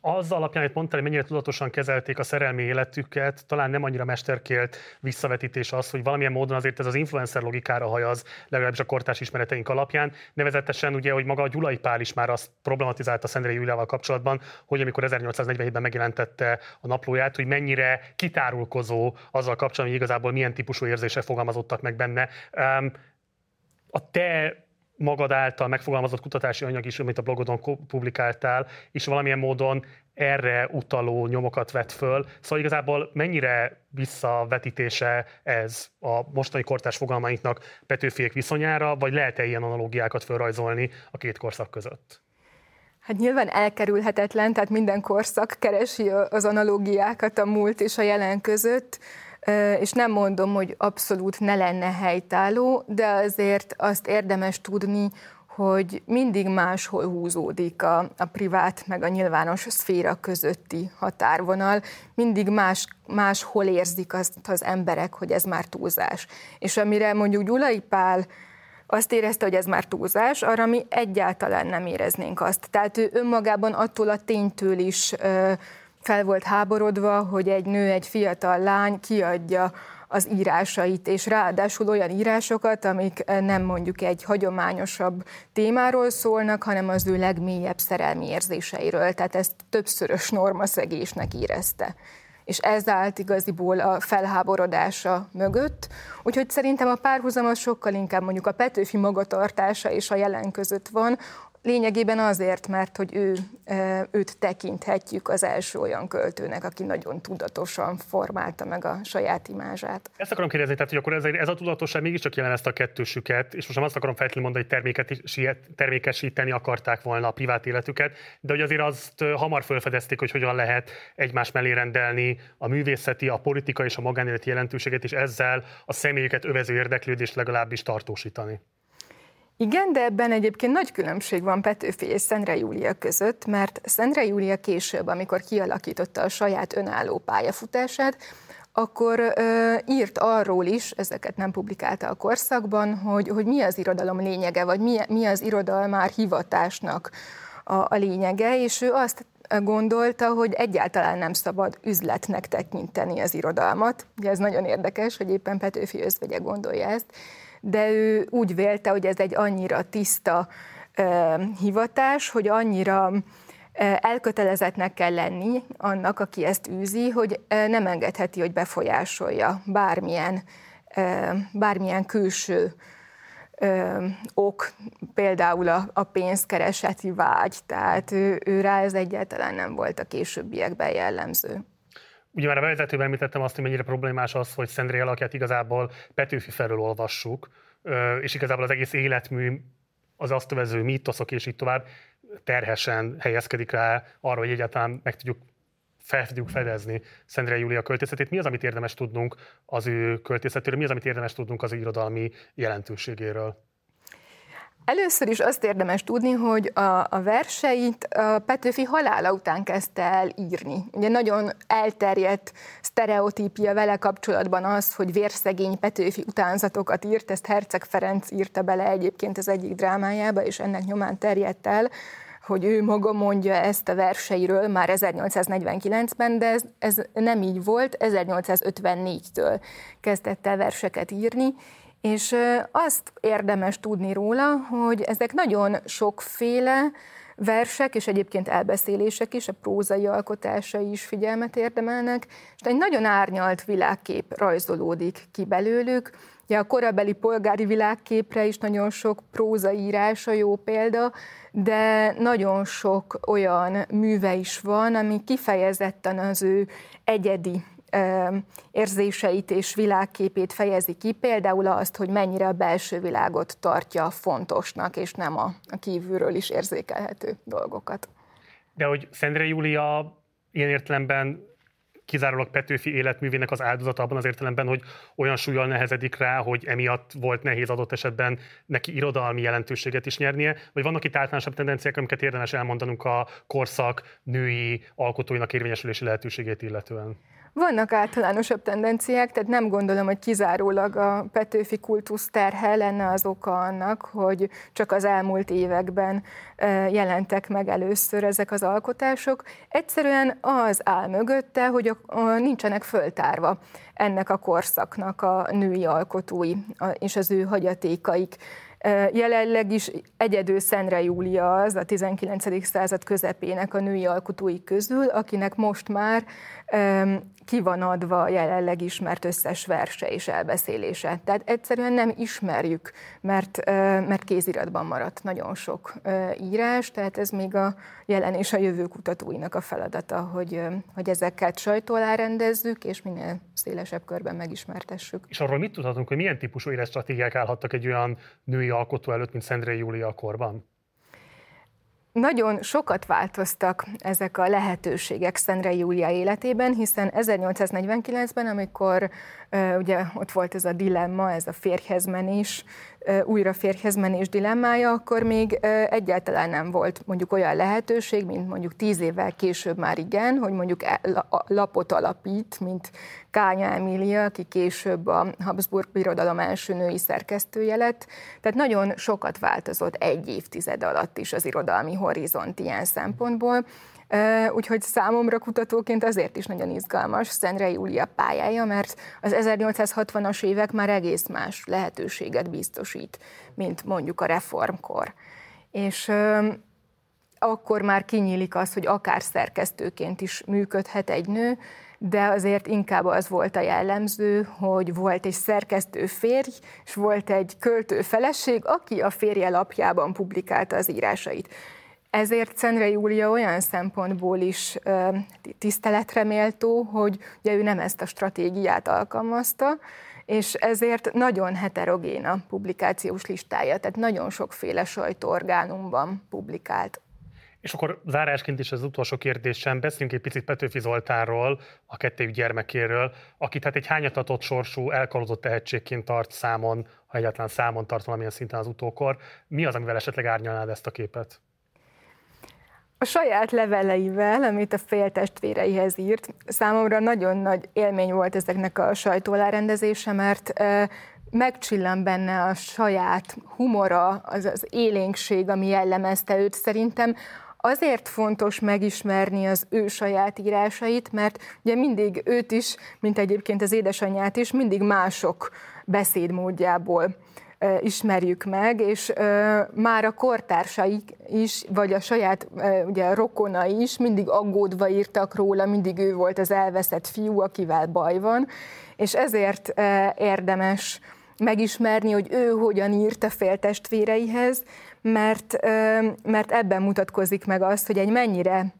az alapján, hogy mondtál, hogy mennyire tudatosan kezelték a szerelmi életüket, talán nem annyira mesterkélt visszavetítés az, hogy valamilyen módon azért ez az influencer logikára hajaz, legalábbis a kortárs ismereteink alapján. Nevezetesen ugye, hogy maga a Gyulai Pál is már azt problematizálta Szendrei Júliával kapcsolatban, hogy amikor 1847-ben megjelentette a naplóját, hogy mennyire kitárulkozó azzal kapcsolatban, hogy igazából milyen típusú érzések fogalmazottak meg benne. A te magad által megfogalmazott kutatási anyag is, amit a blogodon publikáltál, és valamilyen módon erre utaló nyomokat vet föl. Szóval igazából mennyire visszavetítése ez a mostani kortás fogalmainknak Petőfiék viszonyára, vagy lehet-e ilyen analógiákat felrajzolni a két korszak között? Hát nyilván elkerülhetetlen, tehát minden korszak keresi az analógiákat a múlt és a jelen között és nem mondom, hogy abszolút ne lenne helytálló, de azért azt érdemes tudni, hogy mindig máshol húzódik a, a privát meg a nyilvános szféra közötti határvonal, mindig más, máshol érzik azt az emberek, hogy ez már túlzás. És amire mondjuk Gyulai Pál azt érezte, hogy ez már túlzás, arra mi egyáltalán nem éreznénk azt. Tehát ő önmagában attól a ténytől is fel volt háborodva, hogy egy nő, egy fiatal lány kiadja az írásait, és ráadásul olyan írásokat, amik nem mondjuk egy hagyományosabb témáról szólnak, hanem az ő legmélyebb szerelmi érzéseiről. Tehát ezt többszörös normaszegésnek érezte és ez állt igaziból a felháborodása mögött. Úgyhogy szerintem a párhuzam az sokkal inkább mondjuk a Petőfi magatartása és a jelen között van, Lényegében azért, mert hogy ő, őt tekinthetjük az első olyan költőnek, aki nagyon tudatosan formálta meg a saját imázsát. Ezt akarom kérdezni, tehát hogy akkor ez, ez a tudatosság mégiscsak jelen ezt a kettősüket, és most nem azt akarom feltétlenül mondani, hogy termékesíteni akarták volna a privát életüket, de hogy azért azt hamar felfedezték, hogy hogyan lehet egymás mellé rendelni a művészeti, a politika és a magánéleti jelentőséget, és ezzel a személyeket övező érdeklődést legalábbis tartósítani. Igen, de ebben egyébként nagy különbség van Petőfi és Szendre Júlia között, mert Szendre Júlia később, amikor kialakította a saját önálló pályafutását, akkor ö, írt arról is, ezeket nem publikálta a korszakban, hogy, hogy mi az irodalom lényege, vagy mi, mi az irodalmár hivatásnak a, a lényege, és ő azt gondolta, hogy egyáltalán nem szabad üzletnek tekinteni az irodalmat. Ugye ez nagyon érdekes, hogy éppen Petőfi özvegye gondolja ezt, de ő úgy vélte, hogy ez egy annyira tiszta hivatás, hogy annyira elkötelezettnek kell lenni annak, aki ezt űzi, hogy nem engedheti, hogy befolyásolja bármilyen, bármilyen külső ok, például a, a pénzkereseti vágy, tehát ő, ő rá ez egyáltalán nem volt a későbbiekben jellemző. Ugye már a bevezetőben említettem azt, hogy mennyire problémás az, hogy Szendré alakját igazából Petőfi felől olvassuk, és igazából az egész életmű, az azt övező mítoszok és így tovább terhesen helyezkedik rá arra, hogy egyáltalán meg tudjuk fel tudjuk fedezni Szendre Júlia költészetét. Mi az, amit érdemes tudnunk az ő költészetéről, mi az, amit érdemes tudnunk az ő irodalmi jelentőségéről? Először is azt érdemes tudni, hogy a, a verseit a Petőfi halála után kezdte el írni. Ugye nagyon elterjedt sztereotípia vele kapcsolatban az, hogy vérszegény Petőfi utánzatokat írt, ezt Herceg Ferenc írta bele egyébként az egyik drámájába, és ennek nyomán terjedt el, hogy ő maga mondja ezt a verseiről már 1849-ben, de ez, ez nem így volt, 1854-től kezdett el verseket írni, és azt érdemes tudni róla, hogy ezek nagyon sokféle versek, és egyébként elbeszélések is, a prózai alkotásai is figyelmet érdemelnek, és egy nagyon árnyalt világkép rajzolódik ki belőlük. Ugye a korabeli polgári világképre is nagyon sok prózaírás a jó példa, de nagyon sok olyan műve is van, ami kifejezetten az ő egyedi érzéseit és világképét fejezi ki, például azt, hogy mennyire a belső világot tartja fontosnak, és nem a, kívülről is érzékelhető dolgokat. De hogy Szendre Júlia ilyen értelemben kizárólag Petőfi életművének az áldozata abban az értelemben, hogy olyan súlyal nehezedik rá, hogy emiatt volt nehéz adott esetben neki irodalmi jelentőséget is nyernie, vagy vannak itt általánosabb tendenciák, amiket érdemes elmondanunk a korszak női alkotóinak érvényesülési lehetőségét illetően? Vannak általánosabb tendenciák, tehát nem gondolom, hogy kizárólag a Petőfi kultusz terhe lenne az oka annak, hogy csak az elmúlt években jelentek meg először ezek az alkotások. Egyszerűen az áll mögötte, hogy a, a, nincsenek föltárva ennek a korszaknak a női alkotói és az ő hagyatékaik. Jelenleg is egyedül Szentre Júlia az a 19. század közepének a női alkotói közül, akinek most már ki van adva jelenleg ismert összes verse és elbeszélése. Tehát egyszerűen nem ismerjük, mert, mert kéziratban maradt nagyon sok írás, tehát ez még a jelen és a jövő kutatóinak a feladata, hogy, hogy ezeket sajtó alá rendezzük, és minél szélesebb körben megismertessük. És arról mit tudhatunk, hogy milyen típusú stratégiák állhattak egy olyan női alkotó előtt, mint Szendrei Júlia korban? Nagyon sokat változtak ezek a lehetőségek Szendre Júlia életében, hiszen 1849-ben, amikor ugye ott volt ez a dilemma, ez a férjhez menés, újra férjhez menés dilemmája, akkor még egyáltalán nem volt mondjuk olyan lehetőség, mint mondjuk tíz évvel később már igen, hogy mondjuk e, lapot alapít, mint Kánya Emília, aki később a Habsburg Birodalom első női szerkesztője lett. Tehát nagyon sokat változott egy évtized alatt is az irodalmi horizont ilyen szempontból. Úgyhogy számomra kutatóként azért is nagyon izgalmas Szendre Júlia pályája, mert az 1860-as évek már egész más lehetőséget biztosít, mint mondjuk a reformkor. És akkor már kinyílik az, hogy akár szerkesztőként is működhet egy nő, de azért inkább az volt a jellemző, hogy volt egy szerkesztő férj, és volt egy költő feleség, aki a férje lapjában publikálta az írásait. Ezért Szendre Júlia olyan szempontból is tiszteletre méltó, hogy ugye ő nem ezt a stratégiát alkalmazta, és ezért nagyon heterogén a publikációs listája, tehát nagyon sokféle sajtóorgánumban publikált. És akkor zárásként is az utolsó kérdésem, beszéljünk egy picit Petőfi Zoltánról, a kettőjük gyermekéről, akit hát egy hányatatott sorsú, elkalózott tehetségként tart számon, ha egyáltalán számon tart valamilyen szinten az utókor. Mi az, amivel esetleg árnyalnád ezt a képet? A saját leveleivel, amit a féltestvéreihez írt, számomra nagyon nagy élmény volt ezeknek a sajtólárendezése, mert megcsillan benne a saját humora, az az élénkség, ami jellemezte őt. Szerintem azért fontos megismerni az ő saját írásait, mert ugye mindig őt is, mint egyébként az édesanyját is, mindig mások beszédmódjából ismerjük meg, és már a kortársaik is, vagy a saját ugye, rokonai is mindig aggódva írtak róla, mindig ő volt az elveszett fiú, akivel baj van, és ezért érdemes megismerni, hogy ő hogyan írt a féltestvéreihez, mert, mert ebben mutatkozik meg az, hogy egy mennyire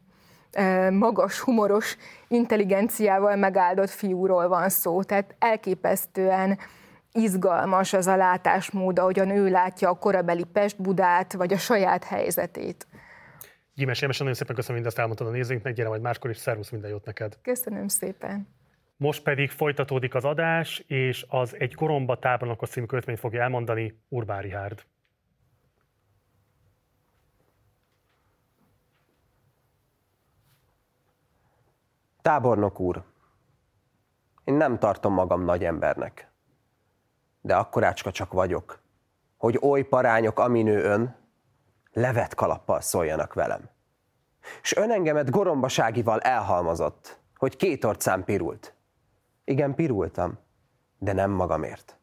magas, humoros intelligenciával megáldott fiúról van szó. Tehát elképesztően izgalmas az a látásmód, ahogyan ő látja a korabeli Pest-Budát, vagy a saját helyzetét. Gyímes Jemes, nagyon szépen köszönöm, mindezt elmondtad a nézőinknek, gyere majd máskor is, szervusz, minden jót neked. Köszönöm szépen. Most pedig folytatódik az adás, és az egy koromba tábornokos című költményt fogja elmondani Urbán Rihárd. Tábornok úr, én nem tartom magam nagy embernek, de akkorácska csak vagyok, hogy oly parányok, aminő ön, levet kalappal szóljanak velem. S ön engemet gorombaságival elhalmozott, hogy két orcám pirult. Igen, pirultam, de nem magamért.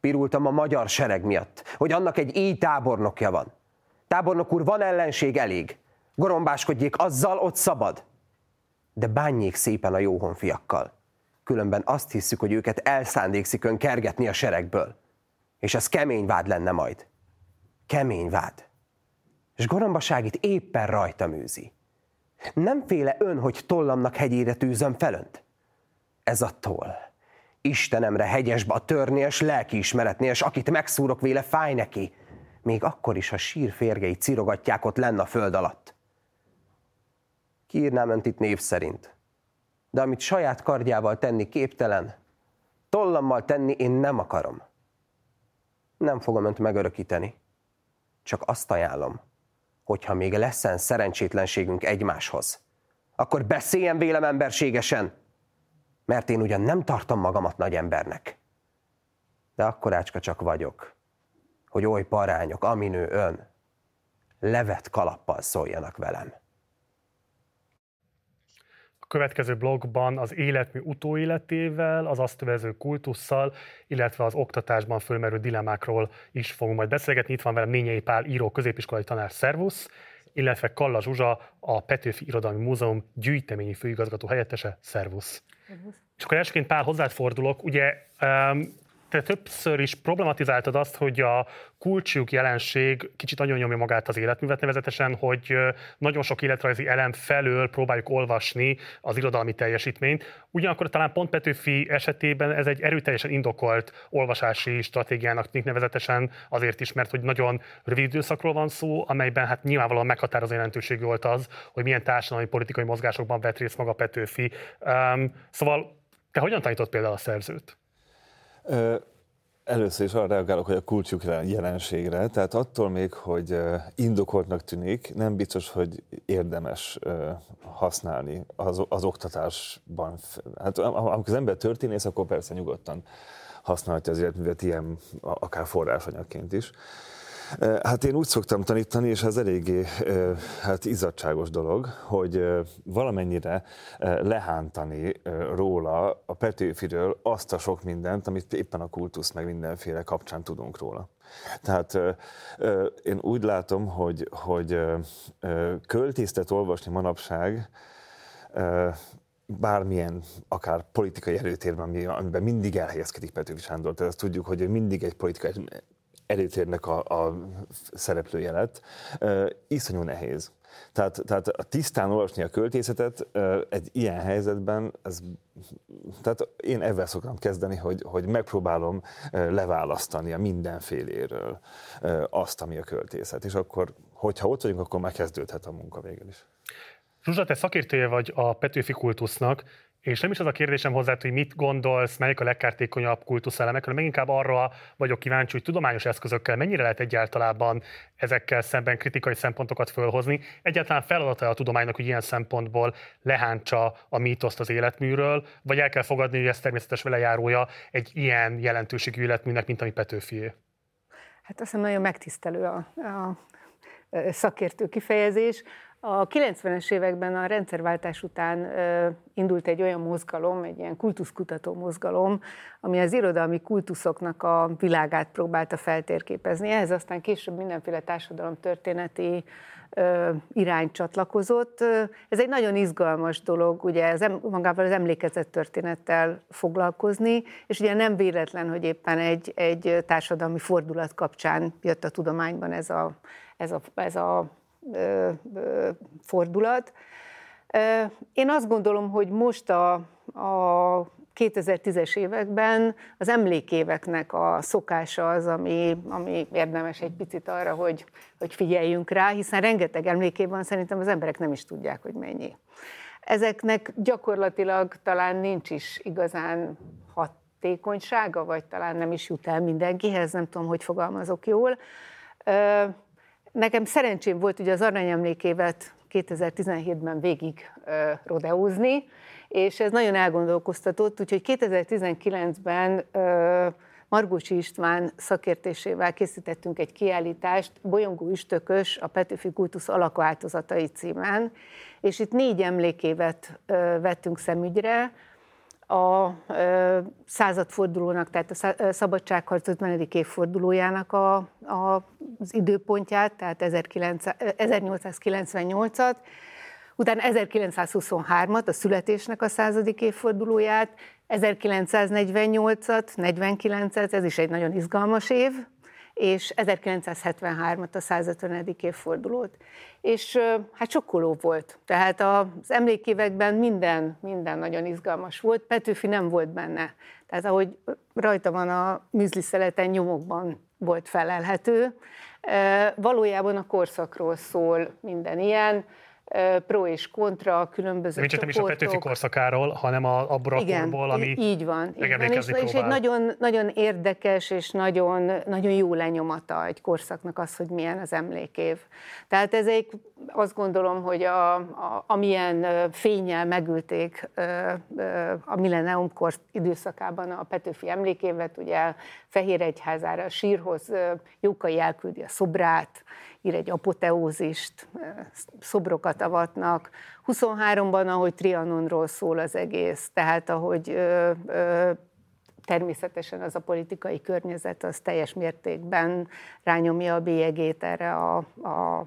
Pirultam a magyar sereg miatt, hogy annak egy így tábornokja van. Tábornok úr, van ellenség elég. Gorombáskodjék, azzal ott szabad. De bánjék szépen a jó honfiakkal. Különben azt hiszük, hogy őket elszándékszik ön kergetni a seregből. És ez kemény vád lenne majd. Kemény vád. És gorombaságit éppen rajta műzi. Nem féle ön, hogy tollamnak hegyére tűzöm felönt? Ez a toll. Istenemre hegyesbe a törni, és lelkiismeretni, és akit megszúrok véle, fáj neki. Még akkor is, ha sír férgei cirogatják ott lenn a föld alatt. Kiírnám önt itt név szerint. De amit saját kardjával tenni képtelen, tollammal tenni én nem akarom. Nem fogom önt megörökíteni. Csak azt ajánlom, hogyha még leszen szerencsétlenségünk egymáshoz, akkor beszéljen vélem emberségesen, mert én ugyan nem tartom magamat nagy embernek, de akkorácska csak vagyok, hogy oly parányok, aminő ön, levet kalappal szóljanak velem következő blogban az életmű utóéletével, az azt övező kultusszal, illetve az oktatásban fölmerő dilemákról is fogunk majd beszélgetni. Itt van velem Nényei Pál, író, középiskolai tanár, szervusz, illetve Kalla Zsuzsa, a Petőfi Irodalmi Múzeum gyűjteményi főigazgató helyettese, szervusz. szervusz. És akkor elsőként Pál hozzád fordulok, ugye um, te többször is problematizáltad azt, hogy a kulcsuk jelenség kicsit nagyon nyomja magát az életművet, nevezetesen, hogy nagyon sok életrajzi elem felől próbáljuk olvasni az irodalmi teljesítményt. Ugyanakkor talán pont Petőfi esetében ez egy erőteljesen indokolt olvasási stratégiának tűnik nevezetesen azért is, mert hogy nagyon rövid időszakról van szó, amelyben hát nyilvánvalóan meghatározó jelentőségű volt az, hogy milyen társadalmi politikai mozgásokban vett részt maga Petőfi. Um, szóval te hogyan tanított például a szerzőt? Először is arra reagálok, hogy a kulcsuk jelenségre, tehát attól még, hogy indokoltnak tűnik, nem biztos, hogy érdemes használni az, az oktatásban. Hát amikor az ember történész, akkor persze nyugodtan használhatja az életművet ilyen, akár forrásanyagként is. Hát én úgy szoktam tanítani, és ez eléggé hát izzadságos dolog, hogy valamennyire lehántani róla a Petőfiről azt a sok mindent, amit éppen a kultusz meg mindenféle kapcsán tudunk róla. Tehát én úgy látom, hogy, hogy költésztet olvasni manapság bármilyen, akár politikai erőtérben, amiben mindig elhelyezkedik Petőfi Sándor. Tehát azt tudjuk, hogy mindig egy politikai előtérnek a, a szereplője lett, iszonyú nehéz. Tehát, tehát a tisztán olvasni a költészetet egy ilyen helyzetben, ez, tehát én ezzel szoktam kezdeni, hogy, hogy megpróbálom leválasztani a mindenféléről azt, ami a költészet. És akkor, hogyha ott vagyunk, akkor megkezdődhet a munka végül is. Zsuzsa, te szakértője vagy a Petőfi kultusznak, és nem is az a kérdésem hozzá, hogy mit gondolsz, melyik a legkártékonyabb kultuszelemek, hanem inkább arra vagyok kíváncsi, hogy tudományos eszközökkel mennyire lehet egyáltalán ezekkel szemben kritikai szempontokat fölhozni. Egyáltalán feladata a tudománynak, hogy ilyen szempontból lehántsa a mítoszt az életműről, vagy el kell fogadni, hogy ez természetes velejárója egy ilyen jelentőségű életműnek, mint ami Petőfié? Hát azt hiszem nagyon megtisztelő a, a szakértő kifejezés. A 90-es években a rendszerváltás után indult egy olyan mozgalom, egy ilyen kultuszkutató mozgalom, ami az irodalmi kultuszoknak a világát próbálta feltérképezni. Ehhez aztán később mindenféle társadalomtörténeti irány csatlakozott. Ez egy nagyon izgalmas dolog, ugye ez magával az emlékezett történettel foglalkozni, és ugye nem véletlen, hogy éppen egy, egy társadalmi fordulat kapcsán jött a tudományban ez a, ez a, ez a fordulat. Én azt gondolom, hogy most a, a 2010-es években az emlékéveknek a szokása az, ami, ami érdemes egy picit arra, hogy, hogy figyeljünk rá, hiszen rengeteg emléké van, szerintem az emberek nem is tudják, hogy mennyi. Ezeknek gyakorlatilag talán nincs is igazán hatékonysága, vagy talán nem is jut el mindenkihez, nem tudom, hogy fogalmazok jól. Nekem szerencsém volt ugye az aranyemlékévet 2017-ben végig rodeózni, és ez nagyon elgondolkoztatott, úgyhogy 2019-ben Margócsi István szakértésével készítettünk egy kiállítást, Bolyongó Üstökös, a Petőfi kultusz alakváltozatai címen, és itt négy emlékévet vettünk szemügyre, a századfordulónak, tehát a szabadságharc 50. évfordulójának a, a, az időpontját, tehát 1898-at, utána 1923-at, a születésnek a századik évfordulóját, 1948-at, 49-et, ez is egy nagyon izgalmas év, és 1973-at, a 150. évfordulót. És hát sokkoló volt. Tehát az emlékévekben minden, minden nagyon izgalmas volt. Petőfi nem volt benne. Tehát ahogy rajta van a műzli szeleten, nyomokban volt felelhető. Valójában a korszakról szól minden ilyen pro és kontra, különböző Nincs nem is a Petőfi korszakáról, hanem a, abból a Igen, korból, ami így van. Így van. És, és egy nagyon, nagyon érdekes és nagyon, nagyon jó lenyomata egy korszaknak az, hogy milyen az emlékév. Tehát ezek azt gondolom, hogy a, a, amilyen fényel megülték a Millennium kor időszakában a Petőfi emlékévet, ugye Fehéregyházára, a sírhoz Jókai elküldi a szobrát, ír egy apoteózist, szobrokat avatnak. 23-ban, ahogy Trianonról szól az egész, tehát ahogy ö, ö, természetesen az a politikai környezet az teljes mértékben rányomja a bélyegét erre a, a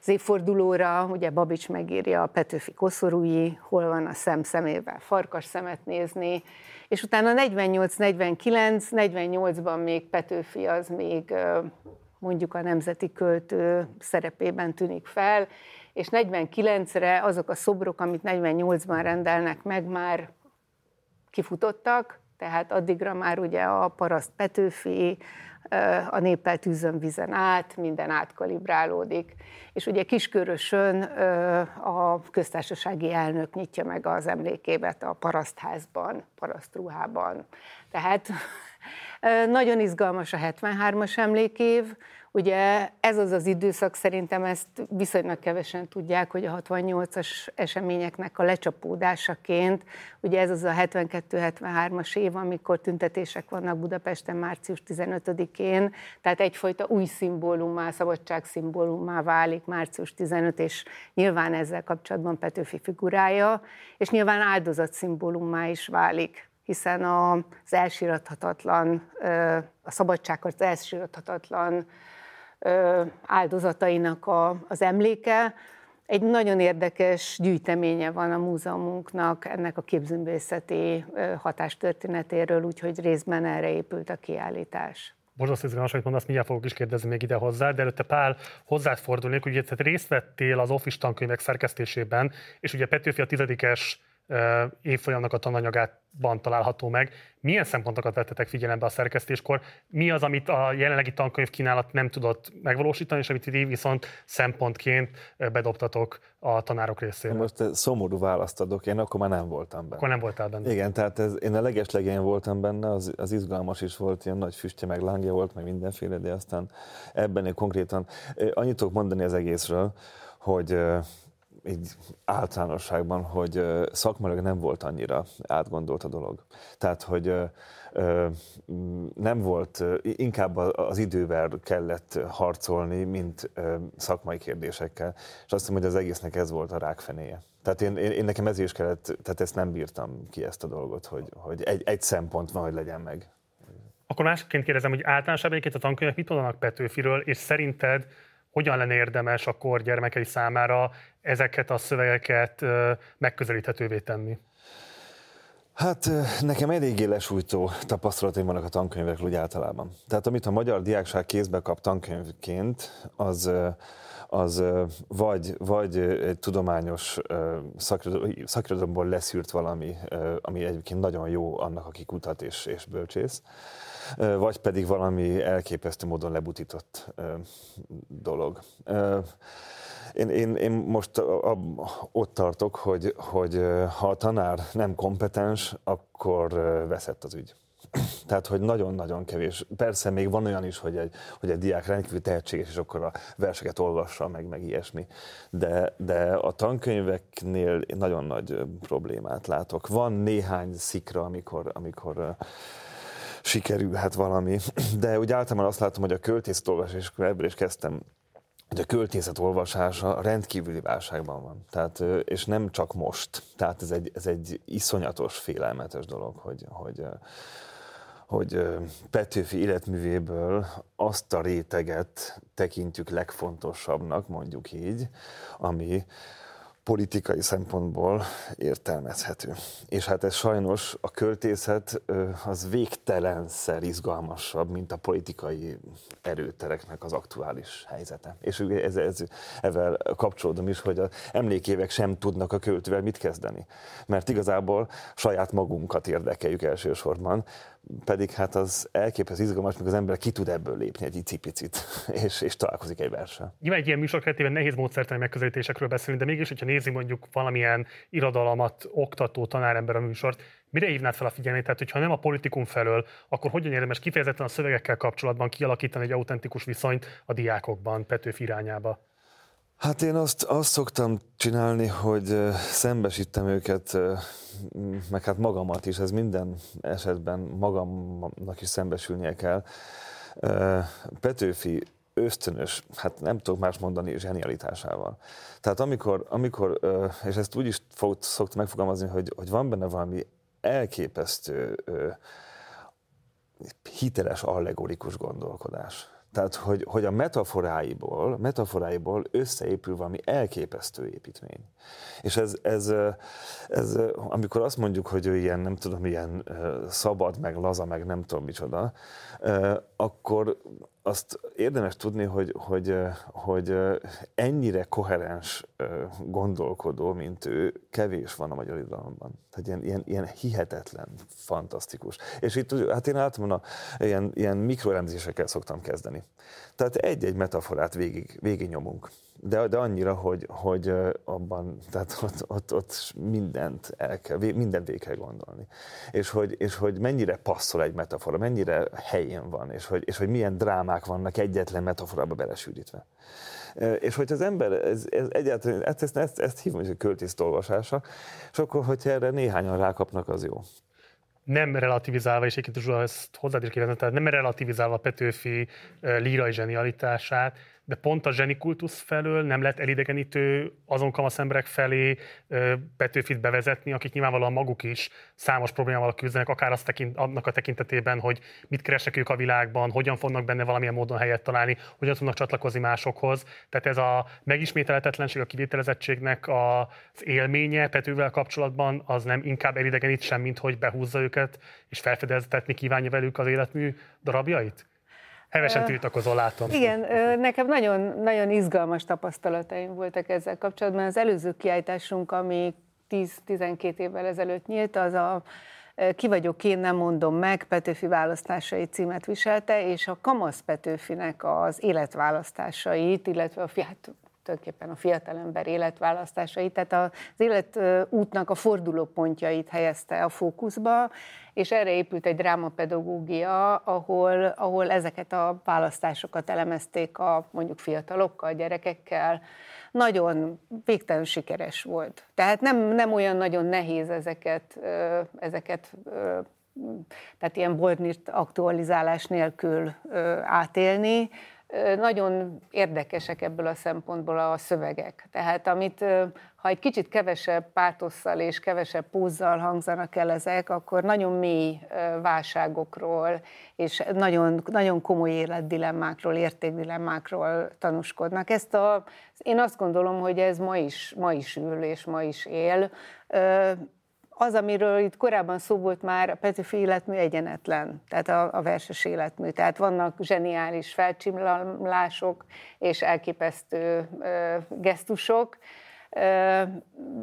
az évfordulóra, ugye Babics megírja a Petőfi koszorúi, hol van a szem szemével farkas szemet nézni, és utána 48-49, 48-ban még Petőfi az még mondjuk a nemzeti költő szerepében tűnik fel, és 49-re azok a szobrok, amit 48-ban rendelnek meg, már kifutottak, tehát addigra már ugye a paraszt Petőfi, a néppel tűzön vizen át, minden átkalibrálódik. És ugye Kiskörösön a köztársasági elnök nyitja meg az emlékévet a parasztházban, parasztruhában. Tehát nagyon izgalmas a 73-as emlékév, Ugye ez az az időszak, szerintem ezt viszonylag kevesen tudják, hogy a 68-as eseményeknek a lecsapódásaként, ugye ez az a 72-73-as év, amikor tüntetések vannak Budapesten március 15-én, tehát egyfajta új szimbólumá, szabadság szimbólumá válik március 15, és nyilván ezzel kapcsolatban Petőfi figurája, és nyilván áldozat szimbólummá is válik hiszen az elsírathatatlan, a szabadságharc elsírathatatlan áldozatainak az emléke. Egy nagyon érdekes gyűjteménye van a múzeumunknak ennek a képzőművészeti hatástörténetéről, úgyhogy részben erre épült a kiállítás. Borzasztó izgalmas, amit mondasz, mindjárt fogok is kérdezni még ide hozzá, de előtte Pál hozzád fordulnék, ugye tehát részt vettél az Office tankönyvek szerkesztésében, és ugye Petőfi a tizedikes évfolyamnak a tananyagában található meg. Milyen szempontokat vettetek figyelembe a szerkesztéskor? Mi az, amit a jelenlegi tankönyv kínálat nem tudott megvalósítani, és amit ti viszont szempontként bedobtatok a tanárok részére? Most szomorú választ adok, én akkor már nem voltam benne. Akkor nem voltál benne. Igen, tehát ez, én a legeslegén voltam benne, az, az izgalmas is volt, ilyen nagy füstje, meg lángja volt, meg mindenféle, de aztán ebben én konkrétan annyit tudok mondani az egészről, hogy így általánosságban, hogy szakmailag nem volt annyira átgondolt a dolog. Tehát, hogy nem volt, inkább az idővel kellett harcolni, mint szakmai kérdésekkel. És azt hiszem, hogy az egésznek ez volt a rákfenéje. Tehát én, én, én nekem ez is kellett, tehát ezt nem bírtam ki ezt a dolgot, hogy, hogy egy, egy szempont van, hogy legyen meg. Akkor másként kérdezem, hogy általánosában egyébként a tankönyvek mit mondanak Petőfiről, és szerinted hogyan lenne érdemes a gyermekei számára ezeket a szövegeket megközelíthetővé tenni? Hát nekem eléggé lesújtó tapasztalataim vannak a tankönyvekről úgy általában. Tehát amit a magyar diákság kézbe kap tankönyvként, az, az vagy, vagy egy tudományos szakirodalomból leszűrt valami, ami egyébként nagyon jó annak, aki kutat és, és bölcsész, vagy pedig valami elképesztő módon lebutított dolog. Én, én, én most a, ott tartok, hogy, hogy ha a tanár nem kompetens, akkor veszett az ügy. (clears throat) Tehát, hogy nagyon-nagyon kevés. Persze még van olyan is, hogy egy, hogy egy diák rendkívül tehetséges, és akkor a verseket olvassa, meg, meg ilyesmi. De, de a tankönyveknél nagyon nagy problémát látok. Van néhány szikra, amikor, amikor sikerülhet valami, (clears throat) de úgy általában azt látom, hogy a költésztolvás, és ebből is kezdtem hogy a költészet olvasása rendkívüli válságban van. Tehát, és nem csak most. Tehát ez egy, ez egy iszonyatos, félelmetes dolog, hogy, hogy, hogy Petőfi életművéből azt a réteget tekintjük legfontosabbnak, mondjuk így, ami, politikai szempontból értelmezhető. És hát ez sajnos a költészet az végtelenszer izgalmasabb, mint a politikai erőtereknek az aktuális helyzete. És ez, ez, ezzel kapcsolódom is, hogy az emlékévek sem tudnak a költővel mit kezdeni. Mert igazából saját magunkat érdekeljük elsősorban, pedig hát az elképesztő izgalmas, mikor az ember ki tud ebből lépni egy icipicit, (laughs) és, és találkozik egy versen. Nyilván egy ilyen műsor keretében nehéz módszertani megközelítésekről beszélni, de mégis, hogyha nézi mondjuk valamilyen irodalmat, oktató, tanárember a műsort, mire hívnád fel a figyelmét? Tehát, hogyha nem a politikum felől, akkor hogyan érdemes kifejezetten a szövegekkel kapcsolatban kialakítani egy autentikus viszonyt a diákokban, Petőfi irányába? Hát én azt, azt szoktam csinálni, hogy szembesítem őket, meg hát magamat is, ez minden esetben magamnak is szembesülnie kell. Petőfi ösztönös, hát nem tudok más mondani, zsenialitásával. Tehát amikor, amikor és ezt úgy is szoktam megfogalmazni, hogy, hogy van benne valami elképesztő hiteles allegorikus gondolkodás. Tehát, hogy, hogy a metaforáiból, metaforáiból összeépül valami elképesztő építmény. És ez, ez, ez, amikor azt mondjuk, hogy ő ilyen, nem tudom, ilyen szabad, meg laza, meg nem tudom micsoda, akkor azt érdemes tudni, hogy, hogy, hogy ennyire koherens gondolkodó, mint ő, kevés van a magyar irodalomban. Tehát ilyen, ilyen, ilyen hihetetlen, fantasztikus. És itt, hát én általában a, ilyen, ilyen mikroelemzésekkel szoktam kezdeni. Tehát egy-egy metaforát végig, végig nyomunk de, de annyira, hogy, hogy abban, tehát ott, ott, ott mindent el kell, mindent végig kell gondolni. És hogy, és hogy mennyire passzol egy metafora, mennyire helyén van, és hogy, és hogy milyen drámák vannak egyetlen metaforába belesűrítve. És hogy az ember ez, ez egyáltalán, ezt, ezt, ezt, ezt hívom, hogy költészt olvasása, és akkor, hogyha erre néhányan rákapnak, az jó nem relativizálva, és egyébként Zsula ezt hozzád is kérdezem, tehát nem relativizálva Petőfi lírai zsenialitását, de pont a zsenikultusz felől nem lett elidegenítő azon kamasz emberek felé Petőfit bevezetni, akik nyilvánvalóan maguk is számos problémával küzdenek, akár azt tekint, annak a tekintetében, hogy mit keresnek ők a világban, hogyan fognak benne valamilyen módon helyet találni, hogyan tudnak csatlakozni másokhoz. Tehát ez a megismételhetetlenség, a kivételezettségnek az élménye Petővel kapcsolatban az nem inkább elidegenít sem, mint hogy behúzza őket és felfedeztetni kívánja velük az életmű darabjait? Hevesen tiltakozol, látom. Igen, nekem nagyon, nagyon izgalmas tapasztalataim voltak ezzel kapcsolatban. Az előző kiállításunk, ami 10-12 évvel ezelőtt nyílt, az a ki vagyok én, nem mondom meg, Petőfi választásai címet viselte, és a Kamasz Petőfinek az életválasztásait, illetve a fiat, tulajdonképpen a fiatalember életválasztásait, tehát az életútnak a fordulópontjait helyezte a fókuszba, és erre épült egy drámapedagógia, ahol, ahol ezeket a választásokat elemezték a mondjuk fiatalokkal, gyerekekkel. Nagyon végtelen sikeres volt. Tehát nem, nem olyan nagyon nehéz ezeket, ezeket tehát ilyen Boldnit aktualizálás nélkül átélni, nagyon érdekesek ebből a szempontból a szövegek. Tehát amit, ha egy kicsit kevesebb pátosszal és kevesebb púzzal hangzanak el ezek, akkor nagyon mély válságokról és nagyon, nagyon komoly életdilemmákról, értékdilemmákról tanúskodnak. Ezt a, én azt gondolom, hogy ez ma is, ma is ül és ma is él az, amiről itt korábban szó volt már, a Petőfi életmű egyenetlen, tehát a, a verses életmű. Tehát vannak zseniális felcsimlások és elképesztő ö, gesztusok, ö,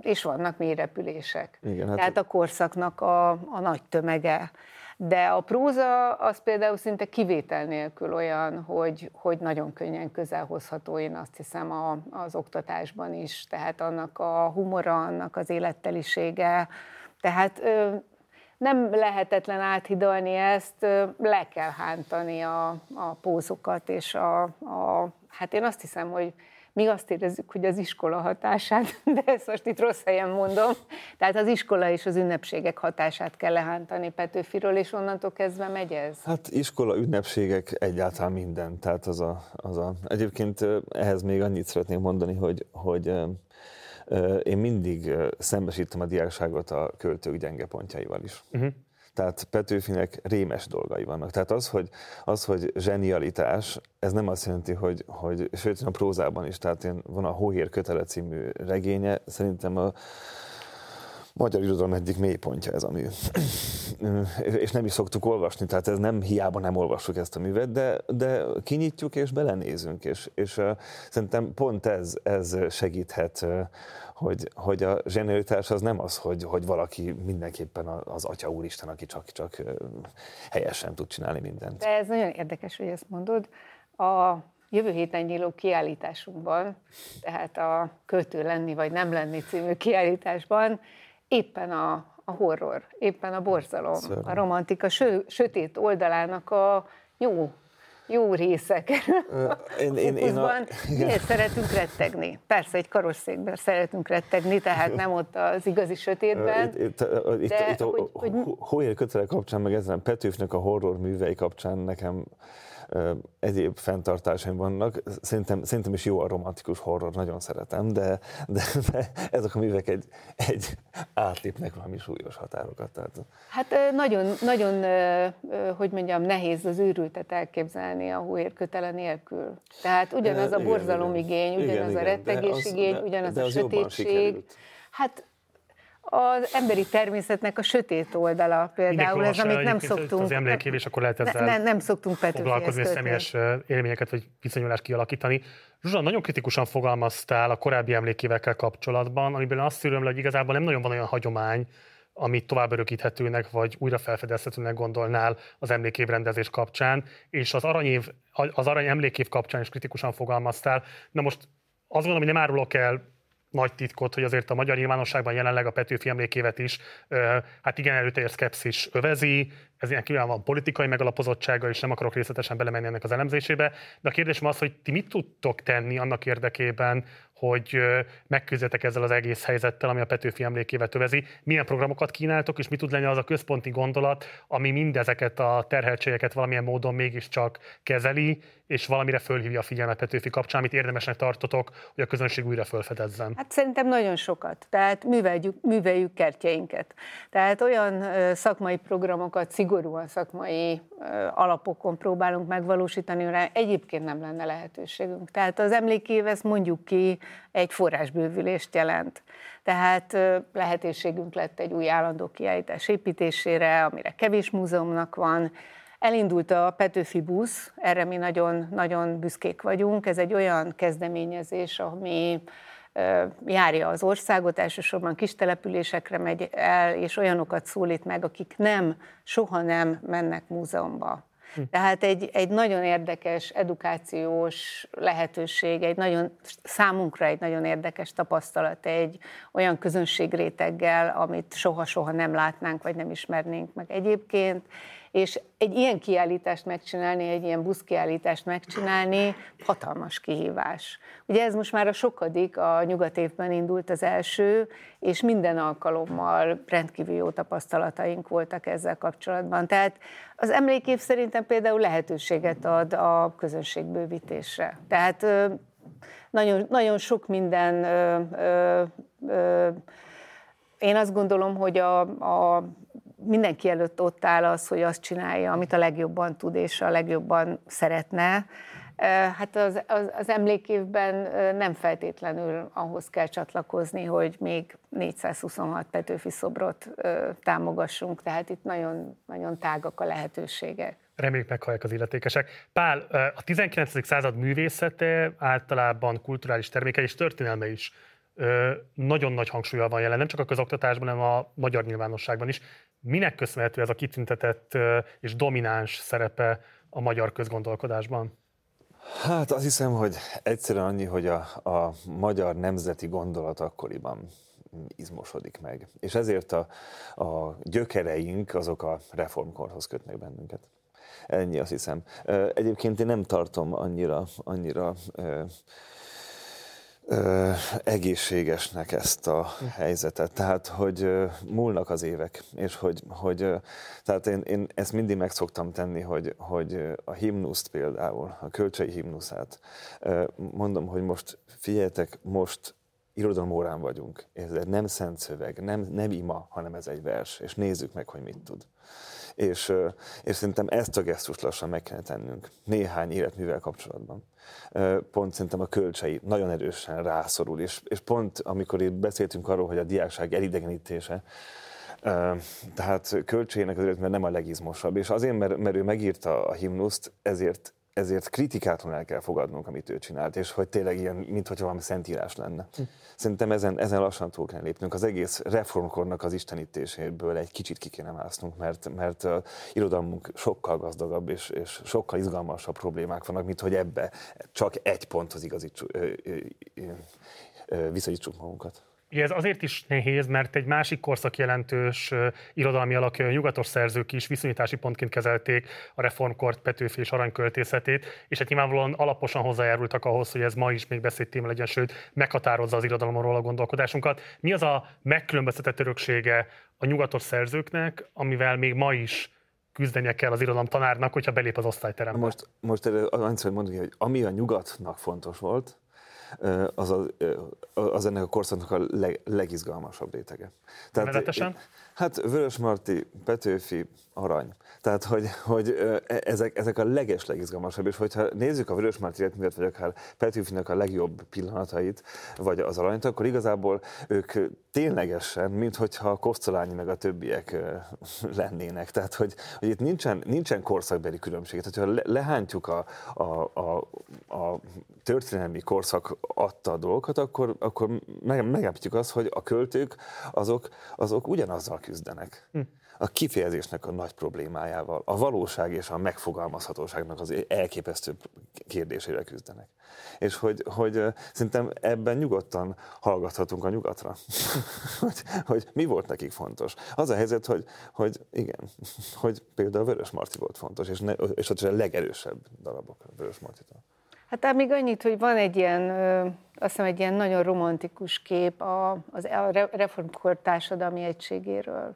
és vannak mély repülések. Igen, hát tehát a korszaknak a, a nagy tömege. De a próza az például szinte kivétel nélkül olyan, hogy, hogy nagyon könnyen közelhozható, én azt hiszem a, az oktatásban is. Tehát annak a humora, annak az élettelisége. Tehát nem lehetetlen áthidalni ezt, le kell hántani a, a pózokat, és a, a, hát én azt hiszem, hogy mi azt érezzük, hogy az iskola hatását, (laughs) de ezt most itt rossz helyen mondom, tehát az iskola és az ünnepségek hatását kell lehántani Petőfiről, és onnantól kezdve megy ez? Hát iskola, ünnepségek, egyáltalán minden. Tehát az a, az a... Egyébként ehhez még annyit szeretnék mondani, hogy, hogy én mindig szembesítem a diákságot a költők gyenge pontjaival is. Uh-huh. Tehát Petőfinek rémes dolgai vannak. Tehát az, hogy, az, hogy zsenialitás, ez nem azt jelenti, hogy, hogy sőt, a prózában is, tehát én, van a Hóhér kötele című regénye, szerintem a, magyar irodalom egyik mélypontja ez a mű. (clears throat) és nem is szoktuk olvasni, tehát ez nem hiába nem olvassuk ezt a művet, de, de kinyitjuk és belenézünk, és, és uh, szerintem pont ez, ez segíthet uh, hogy, hogy a zsenialitás az nem az, hogy, hogy valaki mindenképpen az Atya Úristen, aki csak, csak helyesen tud csinálni mindent. De ez nagyon érdekes, hogy ezt mondod. A jövő héten nyíló kiállításunkban, tehát a Költő lenni vagy nem lenni című kiállításban éppen a, a horror, éppen a borzalom, Szörny. a romantika sö, sötét oldalának a jó jó részek. Én, én, én a... Miért szeretünk rettegni? Persze, egy karosszékben szeretünk rettegni, tehát nem ott az igazi sötétben. Itt, itt, itt, de itt hogy, a, hogy... Kötele kapcsán, meg ezen Petőfnek a horror művei kapcsán nekem egyéb fenntartásaim vannak. Szerintem, szerintem is jó a romantikus horror, nagyon szeretem, de, de, de ezek a művek egy, egy átlépnek valami súlyos határokat. Tehát. Hát nagyon, nagyon, hogy mondjam, nehéz az őrültet elképzelni a hóérkötele nélkül. Tehát ugyanaz a borzalomigény, ugyanaz igen, a rettegésigény, ugyanaz de a sötétség. Hát az emberi természetnek a sötét oldala például, ez, amit nem szoktunk... Az emlékévés, akkor lehet ezzel ne, nem szoktunk foglalkozni, a személyes élményeket vagy viszonyulást kialakítani. Zsuzsa, nagyon kritikusan fogalmaztál a korábbi emlékévekkel kapcsolatban, amiben azt szűröm le, hogy igazából nem nagyon van olyan hagyomány, amit tovább örökíthetőnek vagy újra felfedezhetőnek gondolnál az emlékévrendezés kapcsán, és az aranyév, az arany emlékév kapcsán is kritikusan fogalmaztál. Na most azt gondolom, hogy nem árulok el nagy titkot, hogy azért a magyar nyilvánosságban jelenleg a Petőfi emlékévet is, hát igen erőteljes szkepszis övezi, ez kívül van politikai megalapozottsága, és nem akarok részletesen belemenni ennek az elemzésébe, de a kérdésem az, hogy ti mit tudtok tenni annak érdekében, hogy megküzdjetek ezzel az egész helyzettel, ami a Petőfi emlékévet övezi. Milyen programokat kínáltok, és mi tud lenni az a központi gondolat, ami mindezeket a terheltségeket valamilyen módon mégiscsak kezeli, és valamire fölhívja a figyelmet Petőfi kapcsán, amit érdemesnek tartotok, hogy a közönség újra felfedezzen? Hát szerintem nagyon sokat. Tehát műveljük, műveljük kertjeinket. Tehát olyan szakmai programokat, szigorúan szakmai alapokon próbálunk megvalósítani, rá egyébként nem lenne lehetőségünk. Tehát az emlékév, ezt mondjuk ki, egy forrásbővülést jelent. Tehát lehetőségünk lett egy új állandó kiállítás építésére, amire kevés múzeumnak van, Elindult a Petőfi busz, erre mi nagyon, nagyon büszkék vagyunk. Ez egy olyan kezdeményezés, ami járja az országot, elsősorban kis településekre megy el, és olyanokat szólít meg, akik nem, soha nem mennek múzeumba. Hm. Tehát egy, egy nagyon érdekes edukációs lehetőség, egy nagyon, számunkra egy nagyon érdekes tapasztalat egy olyan közönségréteggel, amit soha-soha nem látnánk, vagy nem ismernénk meg egyébként, és egy ilyen kiállítást megcsinálni, egy ilyen buszkiállítást megcsinálni, hatalmas kihívás. Ugye ez most már a sokadik, a nyugat évben indult az első, és minden alkalommal rendkívül jó tapasztalataink voltak ezzel kapcsolatban. Tehát az emlékév szerintem például lehetőséget ad a közönségbővítésre. Tehát nagyon, nagyon sok minden ö, ö, ö, én azt gondolom, hogy a, a mindenki előtt ott áll az, hogy azt csinálja, amit a legjobban tud és a legjobban szeretne. Hát az, az, az emlékévben nem feltétlenül ahhoz kell csatlakozni, hogy még 426 Petőfi szobrot támogassunk, tehát itt nagyon, nagyon tágak a lehetőségek. Reméljük meghallják az illetékesek. Pál, a 19. század művészete általában kulturális terméke és történelme is nagyon nagy hangsúlya van jelen, nem csak a közoktatásban, hanem a magyar nyilvánosságban is. Minek köszönhető ez a kitüntetett és domináns szerepe a magyar közgondolkodásban? Hát azt hiszem, hogy egyszerűen annyi, hogy a, a magyar nemzeti gondolat akkoriban izmosodik meg. És ezért a, a gyökereink azok a reformkorhoz kötnek bennünket. Ennyi azt hiszem. Egyébként én nem tartom annyira, annyira ö, egészségesnek ezt a helyzetet. Tehát, hogy ö, múlnak az évek, és hogy, hogy ö, tehát én, én ezt mindig meg szoktam tenni, hogy, hogy a himnuszt például, a kölcsei himnuszát, ö, mondom, hogy most figyeljetek, most irodalomórán vagyunk, ez nem szent szöveg, nem, nem ima, hanem ez egy vers, és nézzük meg, hogy mit tud. És, és szerintem ezt a gesztust lassan meg kell tennünk néhány életművel kapcsolatban. Pont szerintem a kölcsei nagyon erősen rászorul, és, és pont amikor itt beszéltünk arról, hogy a diákság elidegenítése, tehát költségének az mert nem a legizmosabb, és azért, mert, mert ő megírta a himnuszt, ezért ezért kritikátlanul el kell fogadnunk, amit ő csinált, és hogy tényleg ilyen, mintha valami szentírás lenne. Hm. Szerintem ezen, ezen lassan túl kell lépnünk. Az egész reformkornak az istenítéséből egy kicsit ki kéne másznunk, mert, mert a irodalmunk sokkal gazdagabb, és, és sokkal izgalmasabb problémák vannak, mint hogy ebbe csak egy ponthoz igazítsuk, viszonyítsuk magunkat. Ugye ez azért is nehéz, mert egy másik korszak jelentős irodalmi alakja, nyugatos szerzők is viszonyítási pontként kezelték a reformkort, Petőfi és aranyköltészetét, és hát nyilvánvalóan alaposan hozzájárultak ahhoz, hogy ez ma is még téma legyen, sőt, meghatározza az irodalomról a gondolkodásunkat. Mi az a megkülönböztetett öröksége a nyugatos szerzőknek, amivel még ma is küzdenie kell az irodalom tanárnak, hogyha belép az osztályterembe. Most, most annyit mondani, hogy ami a nyugatnak fontos volt, az, a, az ennek a korszaknak a leg, legizgalmasabb rétege. Tehát, Nevetesen? Hát Vörös Marti, Petőfi, Arany. Tehát, hogy, hogy e, ezek, ezek a leges legizgalmasabb, és hogyha nézzük a Vörös Marti életművet, vagy akár Petőfinek a legjobb pillanatait, vagy az Aranyt, akkor igazából ők ténylegesen, mint hogyha a Kosztolányi meg a többiek (laughs) lennének. Tehát, hogy, hogy itt nincsen, nincsen korszakbeli különbség. Tehát, hogyha lehántjuk a, a, a, a történelmi korszak adta a dolgokat, akkor, akkor megállapítjuk azt, hogy a költők azok, azok ugyanazzal küzdenek. Hm. A kifejezésnek a nagy problémájával, a valóság és a megfogalmazhatóságnak az elképesztő kérdésére küzdenek. És hogy, hogy szerintem ebben nyugodtan hallgathatunk a nyugatra, (laughs) hogy, hogy mi volt nekik fontos. Az a helyzet, hogy, hogy igen, (laughs) hogy például Vörös Marti volt fontos, és, ne, és ott a legerősebb darabok Vörös Martitól. Hát még annyit, hogy van egy ilyen, azt hiszem egy ilyen nagyon romantikus kép a, az, a reformkor társadalmi egységéről.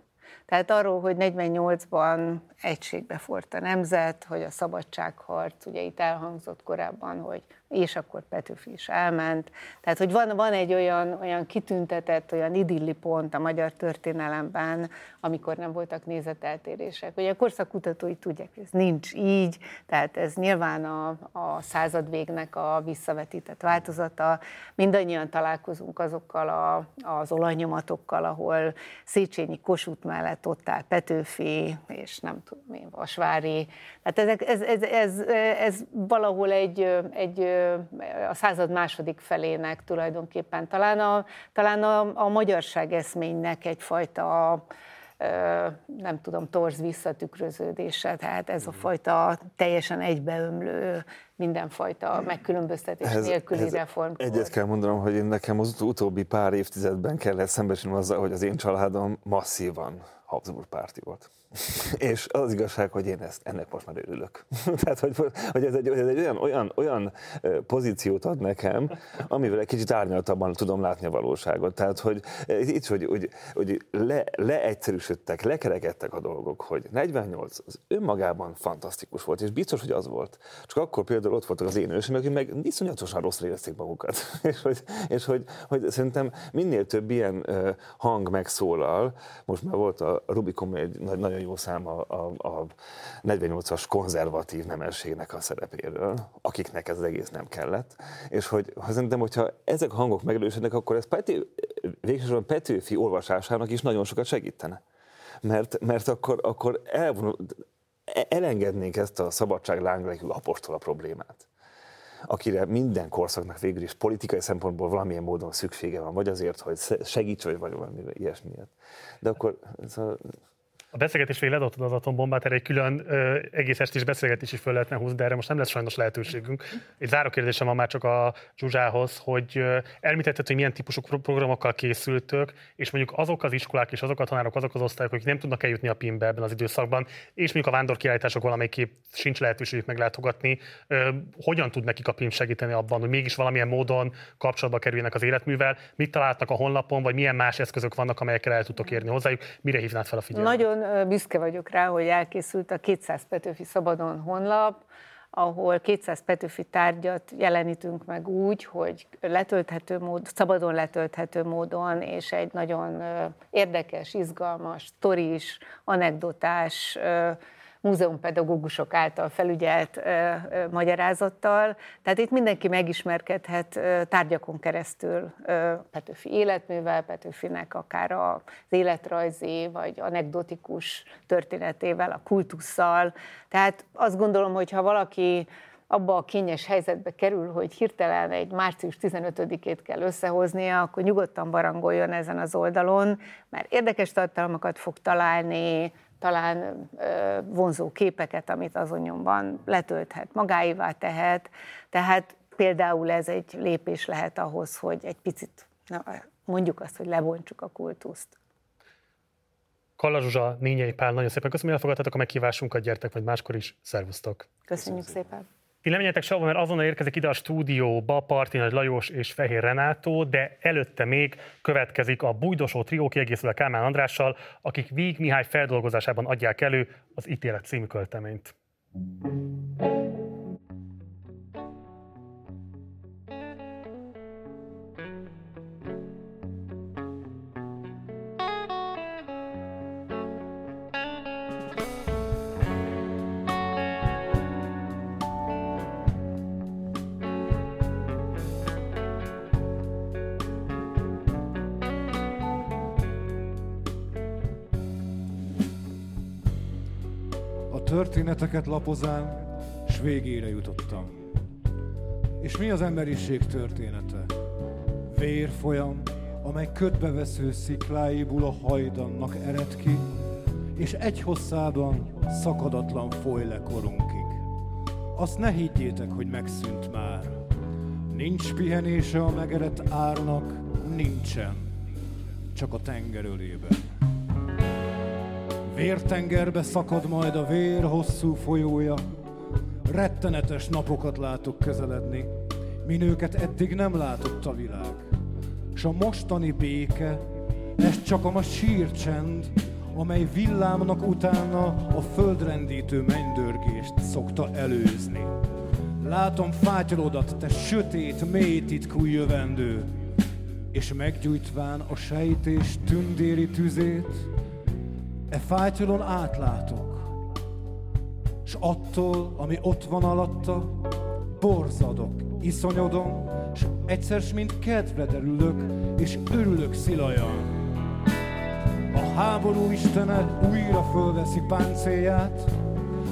Tehát arról, hogy 48-ban egységbe fort a nemzet, hogy a szabadságharc, ugye itt elhangzott korábban, hogy és akkor Petőfi is elment. Tehát, hogy van, van egy olyan, olyan kitüntetett, olyan idilli pont a magyar történelemben, amikor nem voltak nézeteltérések. Ugye a korszakutatói tudják, hogy ez nincs így, tehát ez nyilván a, a század végnek a visszavetített változata. Mindannyian találkozunk azokkal a, az olajnyomatokkal, ahol Széchenyi Kossuth mellett ott áll Petőfi, és nem tudom én, Vasvári. Tehát ez, ez, ez, ez, ez valahol egy, egy a század második felének tulajdonképpen talán a, talán a, a magyarság eszménynek egyfajta nem tudom, torz visszatükröződése, tehát ez a fajta teljesen egybeömlő, mindenfajta megkülönböztetés ez, nélküli ez reform. Egyet kell mondanom, hogy én nekem az utóbbi pár évtizedben kellett szembesülni azzal, hogy az én családom masszívan Habsburg párti volt. (laughs) És az igazság, hogy én ezt, ennek most már örülök. (laughs) Tehát, hogy, hogy ez egy, ez egy olyan, olyan, olyan pozíciót ad nekem, amivel egy kicsit árnyaltabban tudom látni a valóságot. Tehát, hogy itt, hogy, hogy, hogy le, leegyszerűsödtek, lekerekedtek a dolgok, hogy 48 az önmagában fantasztikus volt, és biztos, hogy az volt. Csak akkor például ott voltak az én ősöm, akik meg iszonyatosan rosszra érezték magukat. (laughs) és hogy, és hogy, hogy szerintem minél több ilyen hang megszólal, most már volt a Rubicon egy nagyon jó szám a, a, a 48-as konzervatív nemességnek a szerepéről, akiknek ez az egész nem kellett. És hogy ha szerintem, hogyha ezek a hangok megerősödnek, akkor ez Pető, végsősorban Petőfi olvasásának is nagyon sokat segítene. Mert, mert akkor, akkor elvonul, elengednénk ezt a szabadság lánglekű apostola problémát akire minden korszaknak végül is politikai szempontból valamilyen módon szüksége van, vagy azért, hogy segíts, vagy valami ilyesmiért. De akkor szóval a beszélgetés végén ledobtad az atombombát, erre egy külön ö, egész estés beszélgetés is föl lehetne húzni, de erre most nem lesz sajnos lehetőségünk. Egy záró kérdésem van már csak a Zsuzsához, hogy elmítetted, hogy milyen típusú programokkal készültök, és mondjuk azok az iskolák és azok a tanárok, azok az osztályok, akik nem tudnak eljutni a PIM-be ebben az időszakban, és mondjuk a vándorkiállítások valamelyik sincs lehetőségük meglátogatni, ö, hogyan tud nekik a PIM segíteni abban, hogy mégis valamilyen módon kapcsolatba kerüljenek az életművel, mit találtak a honlapon, vagy milyen más eszközök vannak, amelyekkel el tudtok érni hozzájuk, mire hívnád fel a figyelmet? Nagyon nagyon büszke vagyok rá, hogy elkészült a 200 Petőfi Szabadon honlap, ahol 200 Petőfi tárgyat jelenítünk meg úgy, hogy letölthető mód, szabadon letölthető módon, és egy nagyon érdekes, izgalmas, sztoris, anekdotás, múzeumpedagógusok által felügyelt magyarázattal. Tehát itt mindenki megismerkedhet tárgyakon keresztül Petőfi életművel, Petőfinek akár az életrajzi vagy anekdotikus történetével, a kultusszal. Tehát azt gondolom, hogy ha valaki abba a kényes helyzetbe kerül, hogy hirtelen egy március 15-ét kell összehoznia, akkor nyugodtan barangoljon ezen az oldalon, mert érdekes tartalmakat fog találni, talán vonzó képeket, amit azon nyomban letölthet, magáévá tehet. Tehát például ez egy lépés lehet ahhoz, hogy egy picit na, mondjuk azt, hogy lebontsuk a kultuszt. Kalla Zsuzsa, Nényei Pál, nagyon szépen köszönöm, hogy elfogadtatok a meghívásunkat, gyertek majd máskor is. Szervusztok! Köszönjük szépen! szépen. Ti nem menjetek sehova, mert azonnal érkezik ide a stúdióba Parti Nagy Lajos és Fehér Renátó, de előtte még következik a Bújdosó trió kiegészülve Kálmán Andrással, akik Víg Mihály feldolgozásában adják elő az ítélet című költeményt. Történeteket lapozám, s végére jutottam. És mi az emberiség története? Vérfolyam, amely ködbevesző szikláiból a hajdannak ered ki, és egy hosszában szakadatlan foly le korunkig. Azt ne higgyétek, hogy megszűnt már. Nincs pihenése a megerett árnak, nincsen, csak a tengerölében. Vértengerbe szakad majd a vér hosszú folyója, rettenetes napokat látok közeledni, min őket eddig nem látott a világ. S a mostani béke, ez csak a ma sírcsend, amely villámnak utána a földrendítő mennydörgést szokta előzni. Látom fátyolodat, te sötét, mély titkú jövendő, és meggyújtván a sejtés tündéri tüzét, E fátyolon átlátok, és attól, ami ott van alatta, borzadok, iszonyodom, és egyszer mint kedvre derülök, és örülök szilajan. A háború istene újra fölveszi páncélját,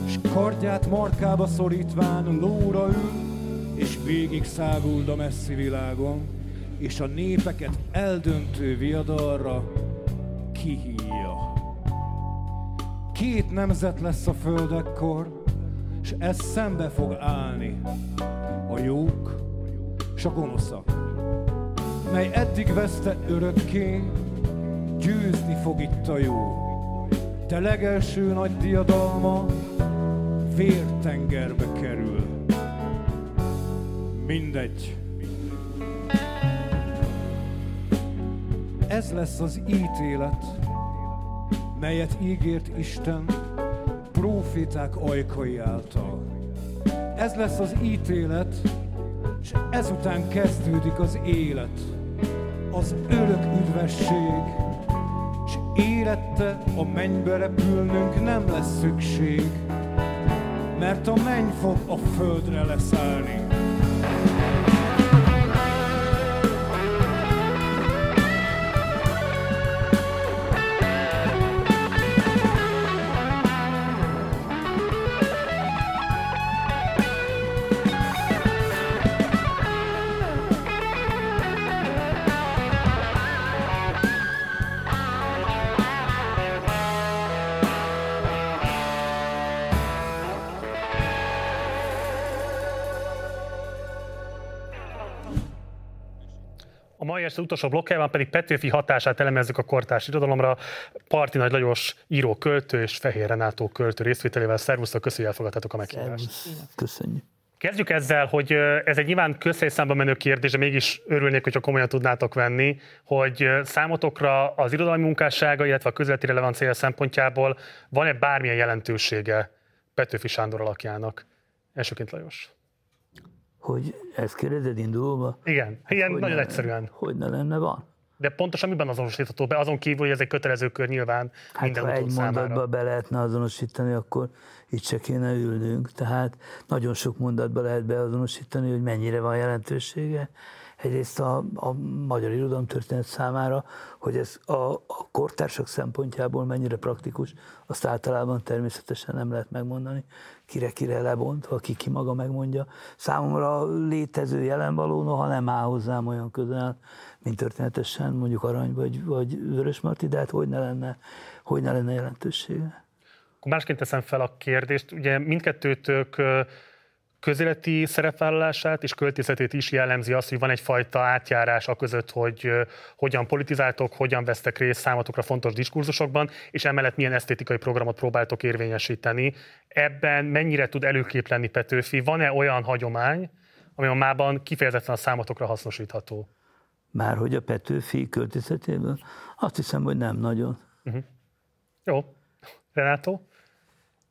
és kardját markába szorítván lóra ül, és végig száguld a messzi világon, és a népeket eldöntő viadalra kihívja. Két nemzet lesz a földekkor, és ez szembe fog állni. A jók és a gonoszak, mely eddig veszte örökké, győzni fog itt a jó. De legelső nagy diadalma vértengerbe kerül. Mindegy. Ez lesz az ítélet, melyet ígért Isten proféták ajkai által. Ez lesz az ítélet, és ezután kezdődik az élet, az örök üdvesség, és élet érte, a mennybe repülnünk nem lesz szükség, mert a menny fog a földre leszállni. Este utolsó blokkjában pedig Petőfi hatását elemezzük a kortárs irodalomra. Parti Nagy Lajos író költő és Fehér Renátó költő részvételével. Szervusztok, köszönjük, elfogadtátok a meghívást. Köszönjük. Kezdjük ezzel, hogy ez egy nyilván közhelyszámba menő kérdés, de mégis örülnék, hogyha komolyan tudnátok venni, hogy számotokra az irodalmi munkássága, illetve a közéleti relevancia szempontjából van-e bármilyen jelentősége Petőfi Sándor alakjának? Elsőként Lajos. Hogy ezt kérdezed indulóba? Igen, hát ilyen nagyon ne, egyszerűen. Hogy ne lenne van? De pontosan miben azonosítható be? Azon kívül, hogy ez egy kötelező kör nyilván hát, minden ha egy számára. mondatba be lehetne azonosítani, akkor itt se kéne ülnünk. Tehát nagyon sok mondatba lehet beazonosítani, hogy mennyire van jelentősége. Egyrészt a, a magyar irodalomtörténet számára, hogy ez a, a kortársak szempontjából mennyire praktikus, azt általában természetesen nem lehet megmondani, kire-kire lebontva, ki ki maga megmondja. Számomra létező jelenvaló, noha nem áll hozzám olyan közel, mint történetesen mondjuk Arany vagy, vagy Vörös Marti, de hát hogy ne lenne, hogy ne lenne jelentősége. Másként teszem fel a kérdést. Ugye mindkettőtök közéleti szerepvállalását és költészetét is jellemzi az, hogy van egyfajta átjárás a között, hogy hogyan politizáltok, hogyan vesztek részt számotokra fontos diskurzusokban, és emellett milyen esztétikai programot próbáltok érvényesíteni. Ebben mennyire tud előkép lenni Petőfi? Van-e olyan hagyomány, ami a mában kifejezetten a számotokra hasznosítható? Már hogy a Petőfi költészetében? Azt hiszem, hogy nem nagyon. Uh-huh. Jó. Renátó?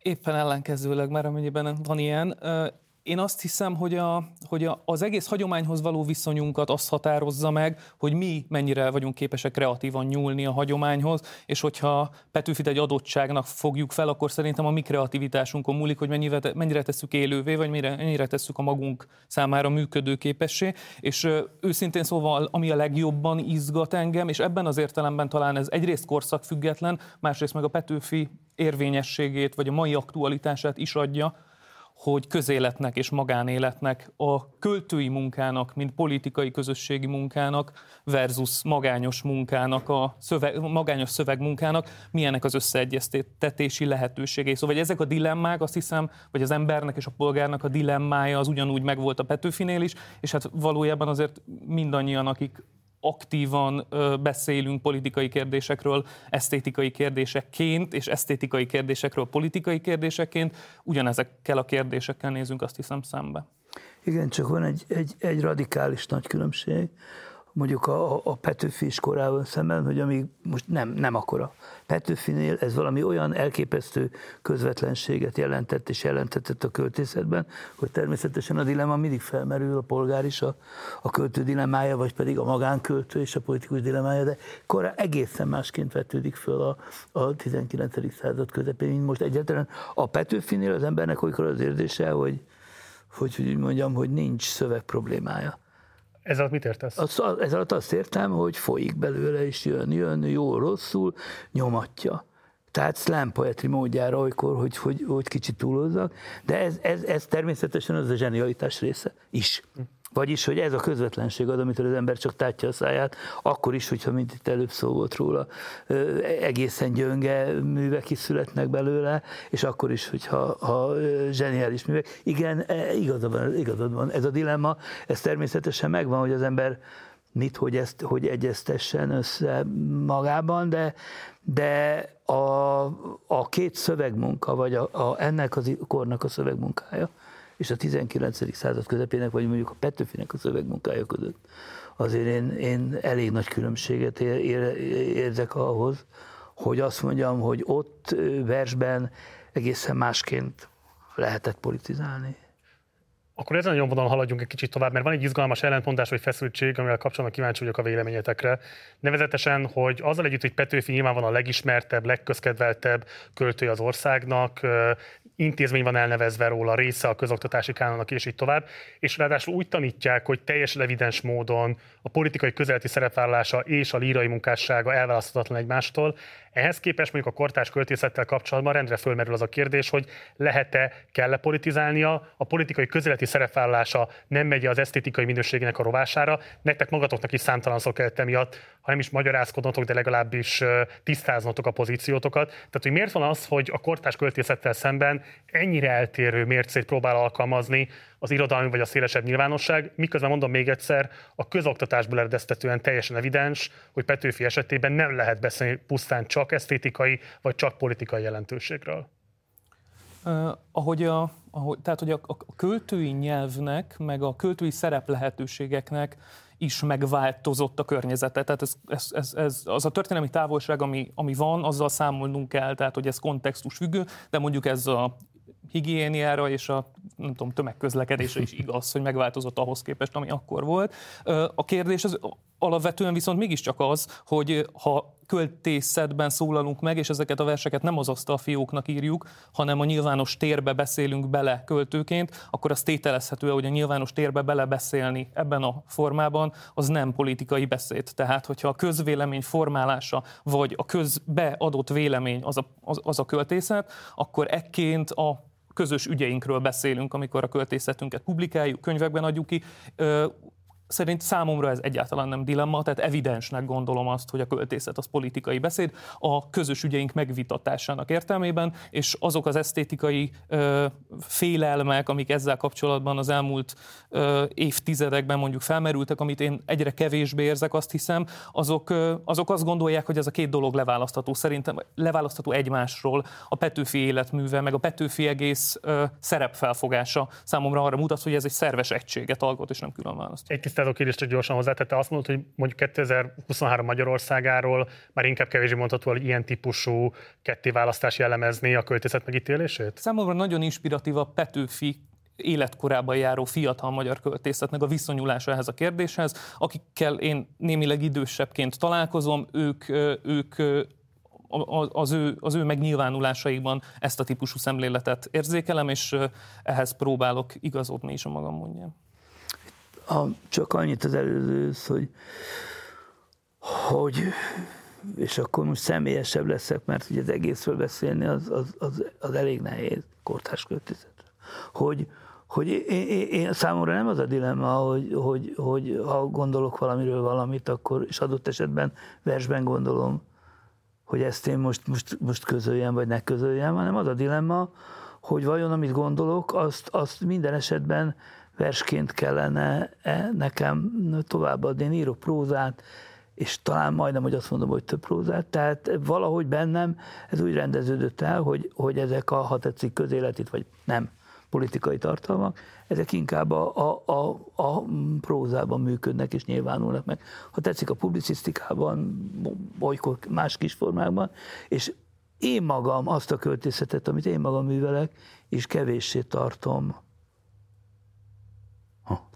Éppen ellenkezőleg, már amennyiben van ilyen, én azt hiszem, hogy, a, hogy a, az egész hagyományhoz való viszonyunkat azt határozza meg, hogy mi mennyire vagyunk képesek kreatívan nyúlni a hagyományhoz, és hogyha Petőfit egy adottságnak fogjuk fel, akkor szerintem a mi kreativitásunkon múlik, hogy mennyire, mennyire tesszük élővé, vagy mennyire, mennyire tesszük a magunk számára működőképessé. És őszintén szóval, ami a legjobban izgat engem, és ebben az értelemben talán ez egyrészt korszakfüggetlen, másrészt meg a Petőfi érvényességét, vagy a mai aktualitását is adja, hogy közéletnek és magánéletnek, a költői munkának, mint politikai közösségi munkának versus magányos munkának, a szöveg, magányos szövegmunkának milyenek az összeegyeztetési lehetőségei. Szóval ezek a dilemmák, azt hiszem, hogy az embernek és a polgárnak a dilemmája az ugyanúgy megvolt a Petőfinél is, és hát valójában azért mindannyian, akik aktívan beszélünk politikai kérdésekről esztétikai kérdésekként, és esztétikai kérdésekről politikai kérdésekként, ugyanezekkel a kérdésekkel nézünk azt hiszem szembe. Igen, csak van egy, egy, egy radikális nagy különbség mondjuk a, a Petőfi iskolával szemben, hogy amíg most nem, nem akkora. Petőfinél ez valami olyan elképesztő közvetlenséget jelentett és jelentetett a költészetben, hogy természetesen a dilemma mindig felmerül, a polgár is a, a költő dilemmája, vagy pedig a magánköltő és a politikus dilemmája, de korán egészen másként vetődik föl a, a 19. század közepén, mint most egyáltalán. A Petőfinél az embernek olykor az érzése, hogy, hogy, hogy mondjam, hogy nincs szöveg problémája ez alatt mit értesz? Az, ez alatt azt értem, hogy folyik belőle, és jön, jön, jó, rosszul, nyomatja. Tehát slam poetry módjára olykor, hogy, hogy, hogy kicsit túlozzak, de ez, ez, ez természetesen az a zsenialitás része is. Vagyis, hogy ez a közvetlenség az, amitől az ember csak tátja a száját, akkor is, hogyha, mint itt előbb szó volt róla, egészen gyönge művek is születnek belőle, és akkor is, hogyha ha zseniális művek. Igen, e, igazad van, igazad van. Ez a dilemma, ez természetesen megvan, hogy az ember mit, hogy, ezt, hogy egyeztessen össze magában, de, de a, a két szövegmunka, vagy a, a, ennek az kornak a szövegmunkája, és a 19. század közepének, vagy mondjuk a Petőfinek a szövegmunkája között. Azért én, én elég nagy különbséget ér, ér, érzek ahhoz, hogy azt mondjam, hogy ott versben egészen másként lehetett politizálni. Akkor ezen a nyomvonalon haladjunk egy kicsit tovább, mert van egy izgalmas ellentmondás vagy feszültség, amivel kapcsolatban kíváncsi vagyok a véleményetekre. Nevezetesen, hogy azzal együtt, hogy Petőfi nyilván van a legismertebb, legközkedveltebb költője az országnak, intézmény van elnevezve róla, része a közoktatási kánonnak, és így tovább. És ráadásul úgy tanítják, hogy teljes evidens módon a politikai közeleti szerepvállalása és a lírai munkássága elválaszthatatlan egymástól. Ehhez képest mondjuk a kortárs költészettel kapcsolatban rendre fölmerül az a kérdés, hogy lehet-e, kell-e politizálnia, a politikai közeleti szerepvállalása nem megy az esztétikai minőségének a rovására. Nektek magatoknak is számtalan szó kellett emiatt, ha nem is magyarázkodnotok, de legalábbis tisztáznotok a pozíciótokat. Tehát, hogy miért van az, hogy a kortárs költészettel szemben ennyire eltérő mércét próbál alkalmazni az irodalmi vagy a szélesebb nyilvánosság, miközben mondom még egyszer, a közoktatásból eredeztetően teljesen evidens, hogy Petőfi esetében nem lehet beszélni pusztán csak esztétikai vagy csak politikai jelentőségről. Uh, ahogy a, ahogy, tehát, hogy a, a költői nyelvnek, meg a költői szerep lehetőségeknek is megváltozott a környezete. Tehát ez, ez, ez, ez, az a történelmi távolság, ami, ami van, azzal számolnunk kell, tehát hogy ez kontextus függő, de mondjuk ez a higiéniára és a nem tudom, tömegközlekedésre is igaz, hogy megváltozott ahhoz képest, ami akkor volt. A kérdés az alapvetően viszont mégiscsak az, hogy ha költészetben szólalunk meg, és ezeket a verseket nem az a fióknak írjuk, hanem a nyilvános térbe beszélünk bele költőként, akkor az tételezhető, hogy a nyilvános térbe belebeszélni ebben a formában, az nem politikai beszéd. Tehát, hogyha a közvélemény formálása, vagy a közbe adott vélemény az a, az, az a költészet, akkor ekként a közös ügyeinkről beszélünk, amikor a költészetünket publikáljuk, könyvekben adjuk ki szerint számomra ez egyáltalán nem dilemma, tehát evidensnek gondolom azt, hogy a költészet az politikai beszéd a közös ügyeink megvitatásának értelmében, és azok az esztétikai ö, félelmek, amik ezzel kapcsolatban az elmúlt ö, évtizedekben mondjuk felmerültek, amit én egyre kevésbé érzek, azt hiszem, azok, ö, azok azt gondolják, hogy ez a két dolog leválasztható. Szerintem leválasztható egymásról a Petőfi életműve, meg a Petőfi egész ö, szerepfelfogása számomra arra mutat, hogy ez egy szerves egységet alkot, és nem külön választ. Egy tisztázó kérdést csak gyorsan hozzátette. Azt mondod, hogy mondjuk 2023 Magyarországáról már inkább kevésbé mondható, hogy ilyen típusú kettéválasztás jellemezni a költészet megítélését? Számomra nagyon inspiratív a Petőfi életkorában járó fiatal magyar költészetnek a viszonyulása ehhez a kérdéshez, akikkel én némileg idősebbként találkozom, ők, ők az ő, az ő megnyilvánulásaikban ezt a típusú szemléletet érzékelem, és ehhez próbálok igazodni is a magam mondjam. A, csak annyit az előzőhöz, hogy, hogy és akkor most személyesebb leszek, mert ugye az egészről beszélni az, az, az, az elég nehéz kortárs költészetre. Hogy, hogy én, én, én, számomra nem az a dilemma, hogy, hogy, hogy ha gondolok valamiről valamit, akkor, és adott esetben versben gondolom, hogy ezt én most, most, most közöljem, vagy ne közöljem, hanem az a dilemma, hogy vajon amit gondolok, azt, azt minden esetben versként kellene -e nekem továbbadni. Én írok prózát, és talán majdnem, hogy azt mondom, hogy több prózát. Tehát valahogy bennem ez úgy rendeződött el, hogy, hogy ezek a, ha tetszik, közéletit, vagy nem politikai tartalmak, ezek inkább a, a, a, a prózában működnek és nyilvánulnak meg. Ha tetszik a publicisztikában, olykor más kis formákban, és én magam azt a költészetet, amit én magam művelek, és kevéssé tartom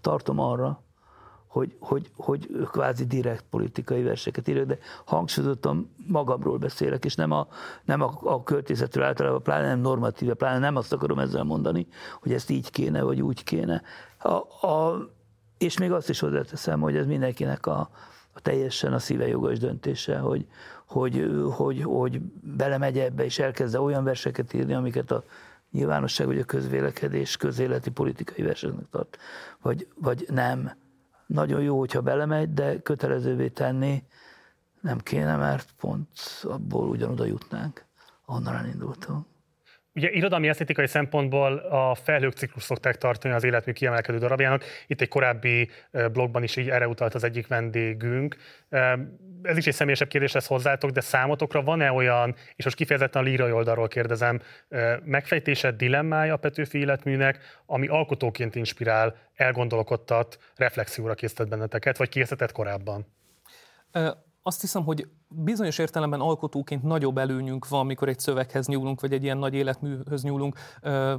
tartom arra, hogy, hogy, hogy kvázi direkt politikai verseket írok, de hangsúlyozottan magamról beszélek, és nem a, nem a, a költészetről általában, pláne nem normatíve, pláne nem azt akarom ezzel mondani, hogy ezt így kéne, vagy úgy kéne. A, a, és még azt is hozzáteszem, hogy ez mindenkinek a, a teljesen a szíve jogos döntése, hogy, hogy, hogy, hogy belemegy ebbe, és elkezde olyan verseket írni, amiket a nyilvánosság vagy a közvélekedés közéleti politikai versenynek tart, vagy, vagy nem. Nagyon jó, hogyha belemegy, de kötelezővé tenni nem kéne, mert pont abból ugyanoda jutnánk, ahonnan elindultunk. Ugye irodalmi esztétikai szempontból a felhők ciklus szokták tartani az életmű kiemelkedő darabjának. Itt egy korábbi blogban is így erre utalt az egyik vendégünk. Ez is egy személyesebb kérdés lesz hozzátok, de számotokra van-e olyan, és most kifejezetten a lírai oldalról kérdezem, megfejtése, dilemmája a Petőfi életműnek, ami alkotóként inspirál, elgondolkodtat, reflexióra készített benneteket, vagy készített korábban? Azt hiszem, hogy bizonyos értelemben alkotóként nagyobb előnyünk van, mikor egy szöveghez nyúlunk, vagy egy ilyen nagy életműhöz nyúlunk,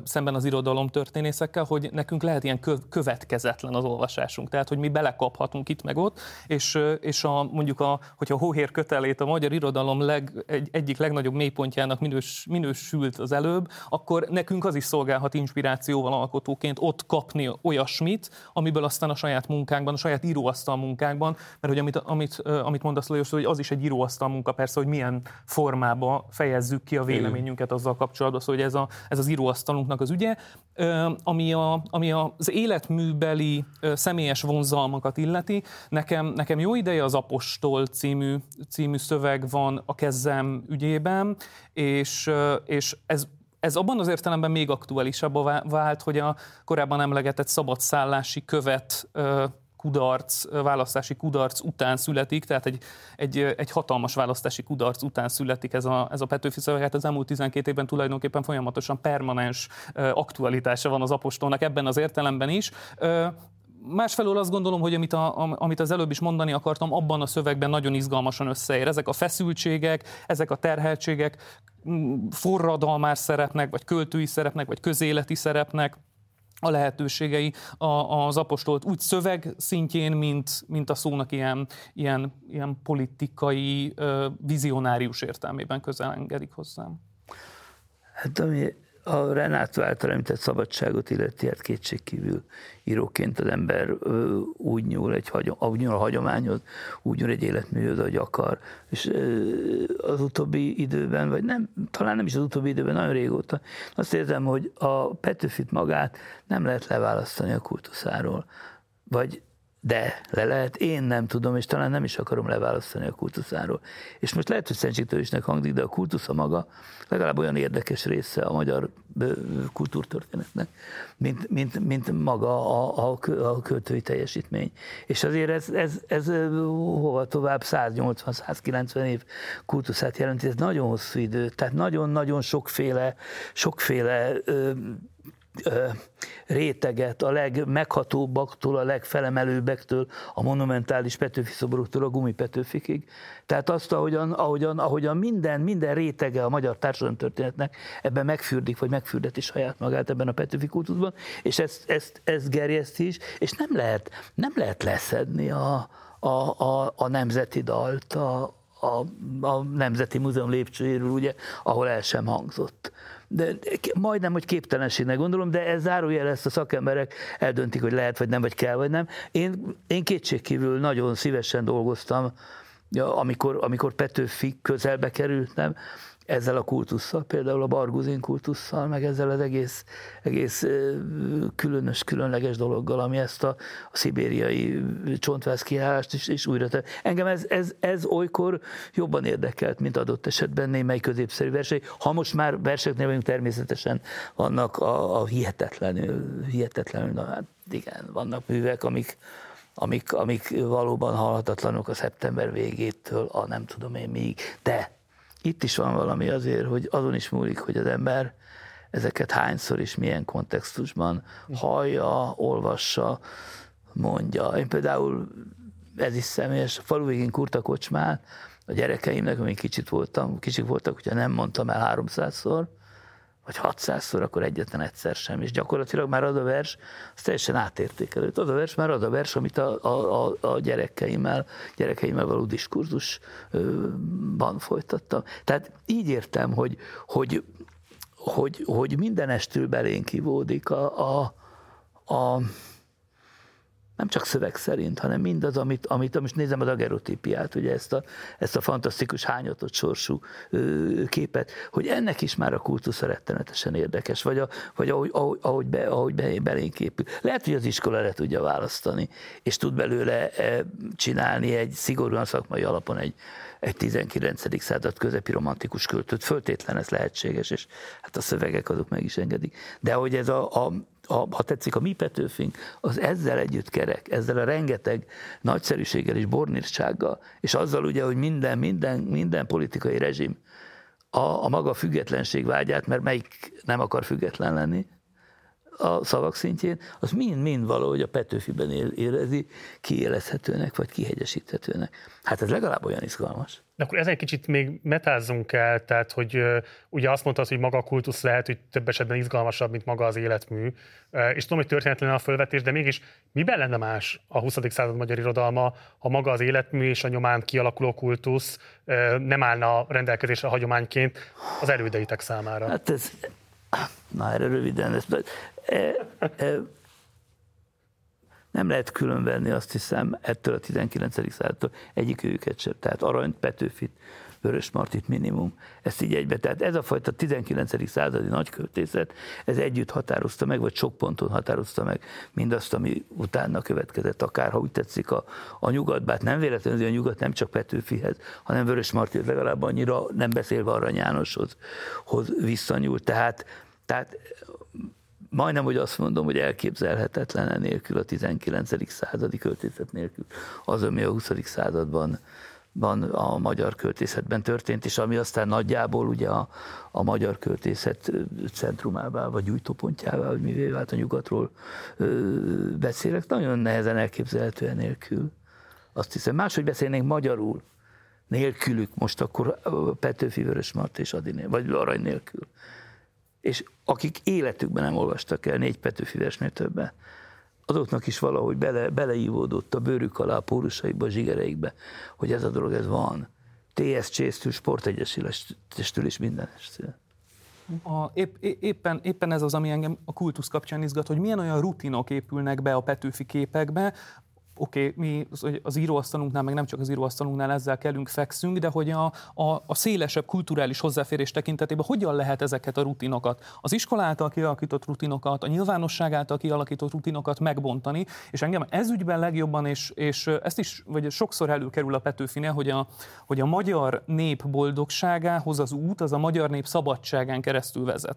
szemben az irodalom történészekkel, hogy nekünk lehet ilyen következetlen az olvasásunk. Tehát, hogy mi belekaphatunk itt meg ott, és, és a, mondjuk, a, hogyha a hóhér kötelét a magyar irodalom leg, egy, egyik legnagyobb mélypontjának minős, minősült az előbb, akkor nekünk az is szolgálhat inspirációval alkotóként ott kapni olyasmit, amiből aztán a saját munkánkban, a saját íróasztal munkánkban, mert hogy amit, amit, amit mondasz Lajos, hogy az is egy íróasztal munka persze, hogy milyen formába fejezzük ki a véleményünket azzal kapcsolatban, szóval, hogy ez, a, ez az íróasztalunknak az ügye, ami, a, ami az életműbeli személyes vonzalmakat illeti. Nekem, nekem jó ideje az Apostol című, című szöveg van a kezem ügyében, és, és ez ez abban az értelemben még aktuálisabb vált, hogy a korábban emlegetett szabadszállási követ kudarc, választási kudarc után születik, tehát egy, egy, egy hatalmas választási kudarc után születik ez a, ez a Petőfi szöveg. Hát az elmúlt 12 évben tulajdonképpen folyamatosan permanens aktualitása van az apostolnak ebben az értelemben is. Másfelől azt gondolom, hogy amit, a, amit az előbb is mondani akartam, abban a szövegben nagyon izgalmasan összeér. Ezek a feszültségek, ezek a terheltségek forradalmás szerepnek, vagy költői szerepnek, vagy közéleti szerepnek, a lehetőségei az apostolt úgy szöveg szintjén, mint, mint a szónak ilyen, ilyen, ilyen politikai, vizionárius értelmében közel engedik hozzám. Hát ami a Renátó által említett szabadságot illeti, hát kétségkívül íróként az ember úgy nyúl, egy hagyom, úgy nyúl a hagyományhoz, úgy nyúl egy életműhöz, ahogy akar. És az utóbbi időben, vagy nem, talán nem is az utóbbi időben, nagyon régóta, azt érzem, hogy a Petőfit magát nem lehet leválasztani a kultuszáról. Vagy de le lehet, én nem tudom, és talán nem is akarom leválasztani a kultuszáról. És most lehet, hogy szentségtörésnek hangzik, de a kultusza maga legalább olyan érdekes része a magyar kultúrtörténetnek, mint, mint, mint maga a, a, a költői teljesítmény. És azért ez, ez, ez hova tovább 180-190 év kultuszát jelenti, ez nagyon hosszú idő, tehát nagyon-nagyon sokféle, sokféle réteget, a legmeghatóbbaktól, a legfelemelőbbektől, a monumentális Petőfi szoboroktól a gumipetőfikig. Tehát azt, ahogyan, ahogyan, ahogyan minden, minden rétege a magyar társadalom történetnek ebben megfürdik, vagy megfürdeti saját magát ebben a Petőfi kultuszban, és ezt, ezt, ezt gerjeszti is, és nem lehet, nem lehet leszedni a, a, a, a nemzeti dalt, a, a, a Nemzeti Múzeum lépcsőjéről, ugye, ahol el sem hangzott de majdnem, hogy képtelenségnek gondolom, de ez zárójel ezt a szakemberek eldöntik, hogy lehet, vagy nem, vagy kell, vagy nem. Én, én kétségkívül nagyon szívesen dolgoztam, amikor, amikor Petőfi közelbe kerültem, ezzel a kultusszal, például a barguzin kultusszal, meg ezzel az egész, egész különös, különleges dologgal, ami ezt a, a szibériai csontváz kiállást is, is újra tett. Engem ez, ez, ez olykor jobban érdekelt, mint adott esetben némely középszerű verseny. Ha most már verseknél vagyunk, természetesen vannak a, a hihetetlenül, hihetetlenül, na hát igen, vannak művek, amik, amik, amik valóban halhatatlanok a szeptember végétől, a nem tudom én még, de itt is van valami azért, hogy azon is múlik, hogy az ember ezeket hányszor és milyen kontextusban hallja, olvassa, mondja. Én például, ez is személyes, a falu végén kurta kocsmát, a gyerekeimnek, amíg kicsit voltam, kicsik voltak, hogyha nem mondtam el 300-szor, vagy 600-szor, akkor egyetlen egyszer sem. És gyakorlatilag már az a vers, az teljesen átértékelőt. Az a vers már az a vers, amit a, a, a gyerekeimmel, gyerekeimmel való diskurzusban folytattam. Tehát így értem, hogy, hogy, hogy, hogy minden estől belénk kivódik a, a, a nem csak szöveg szerint, hanem mindaz, amit, amit most nézem az agerotípiát, ugye ezt a, ezt a fantasztikus hányatott sorsú ö, képet, hogy ennek is már a kultusza rettenetesen érdekes, vagy, a, vagy ahogy, ahogy, ahogy, be, ahogy be, belénk épül. Lehet, hogy az iskola le tudja választani, és tud belőle e, csinálni egy szigorúan szakmai alapon egy, egy 19. század közepi romantikus költőt. Föltétlen ez lehetséges, és hát a szövegek azok meg is engedik. De hogy ez a, a a, ha tetszik, a mi Petőfink, az ezzel együtt kerek, ezzel a rengeteg nagyszerűséggel és bornírsággal, és azzal ugye, hogy minden, minden, minden politikai rezsim a, a maga függetlenség vágyát, mert melyik nem akar független lenni, a szavak szintjén, az mind-mind valahogy a Petőfiben érezi kiélezhetőnek, vagy kihegyesíthetőnek. Hát ez legalább olyan izgalmas. Akkor ezen kicsit még metázzunk el, tehát hogy ugye azt mondtad, hogy maga a kultusz lehet, hogy több esetben izgalmasabb, mint maga az életmű. És tudom, hogy történetlen a fölvetés, de mégis miben lenne más a 20. század magyar irodalma, ha maga az életmű és a nyomán kialakuló kultusz nem állna rendelkezésre hagyományként az elődeitek számára? Hát ez, na erre röviden, ez, e, e, nem lehet különvenni azt hiszem ettől a 19. századtól egyik őket sem. Tehát Arany, Petőfit, Vörös Martit minimum. Ezt így egybe. Tehát ez a fajta 19. századi nagyköltészet, ez együtt határozta meg, vagy sok ponton határozta meg mindazt, ami utána következett, akár ha úgy tetszik a, a nyugat, bár nem véletlenül, hogy a nyugat nem csak Petőfihez, hanem Vörös Martit legalább annyira, nem beszélve Arany Jánoshoz hoz visszanyúlt. Tehát, tehát majdnem, hogy azt mondom, hogy elképzelhetetlen nélkül a 19. századi költészet nélkül az, ami a 20. században van a magyar költészetben történt, és ami aztán nagyjából ugye a, a magyar költészet centrumává, vagy gyújtópontjává, vagy mivé vált a nyugatról ö, beszélek, nagyon nehezen elképzelhető nélkül. Azt hiszem, máshogy beszélnénk magyarul, nélkülük, most akkor Petőfi Vörösmart és Adiné, vagy Arany nélkül és akik életükben nem olvastak el négy Petőfi versnél többen, azoknak is valahogy bele, beleívódott a bőrük alá, a pórusaikba, a zsigereikbe, hogy ez a dolog, ez van. TSC-től, sportegyesülestől és minden a, épp, éppen, éppen ez az, ami engem a kultusz kapcsán izgat, hogy milyen olyan rutinok épülnek be a Petőfi képekbe, oké, okay, mi az íróasztalunknál, meg nem csak az íróasztalunknál ezzel kellünk, fekszünk, de hogy a, a, a szélesebb kulturális hozzáférés tekintetében hogyan lehet ezeket a rutinokat, az iskola által kialakított rutinokat, a nyilvánosság által kialakított rutinokat megbontani, és engem ez ügyben legjobban, és, és ezt is, vagy sokszor előkerül a Petőfine, hogy a, hogy a magyar nép boldogságához az út, az a magyar nép szabadságán keresztül vezet.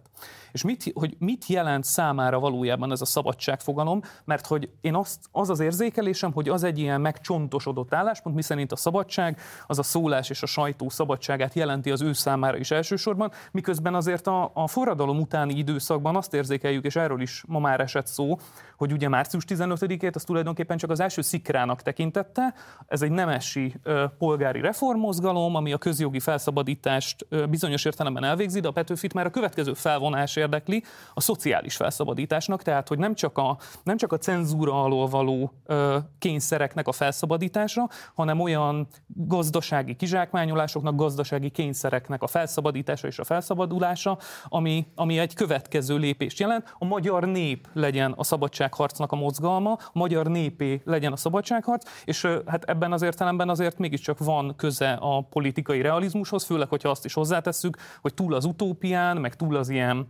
És mit, hogy mit jelent számára valójában ez a szabadságfogalom, mert hogy én azt, az az érzékelésem, hogy az egy ilyen megcsontosodott álláspont, miszerint a szabadság, az a szólás és a sajtó szabadságát jelenti az ő számára is elsősorban, miközben azért a, a forradalom utáni időszakban azt érzékeljük, és erről is ma már esett szó, hogy ugye március 15-ét az tulajdonképpen csak az első szikrának tekintette. Ez egy nemesi ö, polgári reformmozgalom, ami a közjogi felszabadítást ö, bizonyos értelemben elvégzi, de a Petőfit már a következő felvonás érdekli, a szociális felszabadításnak, tehát hogy nem csak a, nem csak a cenzúra alól való ö, kényszereknek a felszabadítása, hanem olyan gazdasági kizsákmányolásoknak, gazdasági kényszereknek a felszabadítása és a felszabadulása, ami, ami egy következő lépést jelent. A magyar nép legyen a szabadságharcnak a mozgalma, a magyar népé legyen a szabadságharc, és hát ebben az értelemben azért mégiscsak van köze a politikai realizmushoz, főleg, hogyha azt is hozzátesszük, hogy túl az utópián, meg túl az ilyen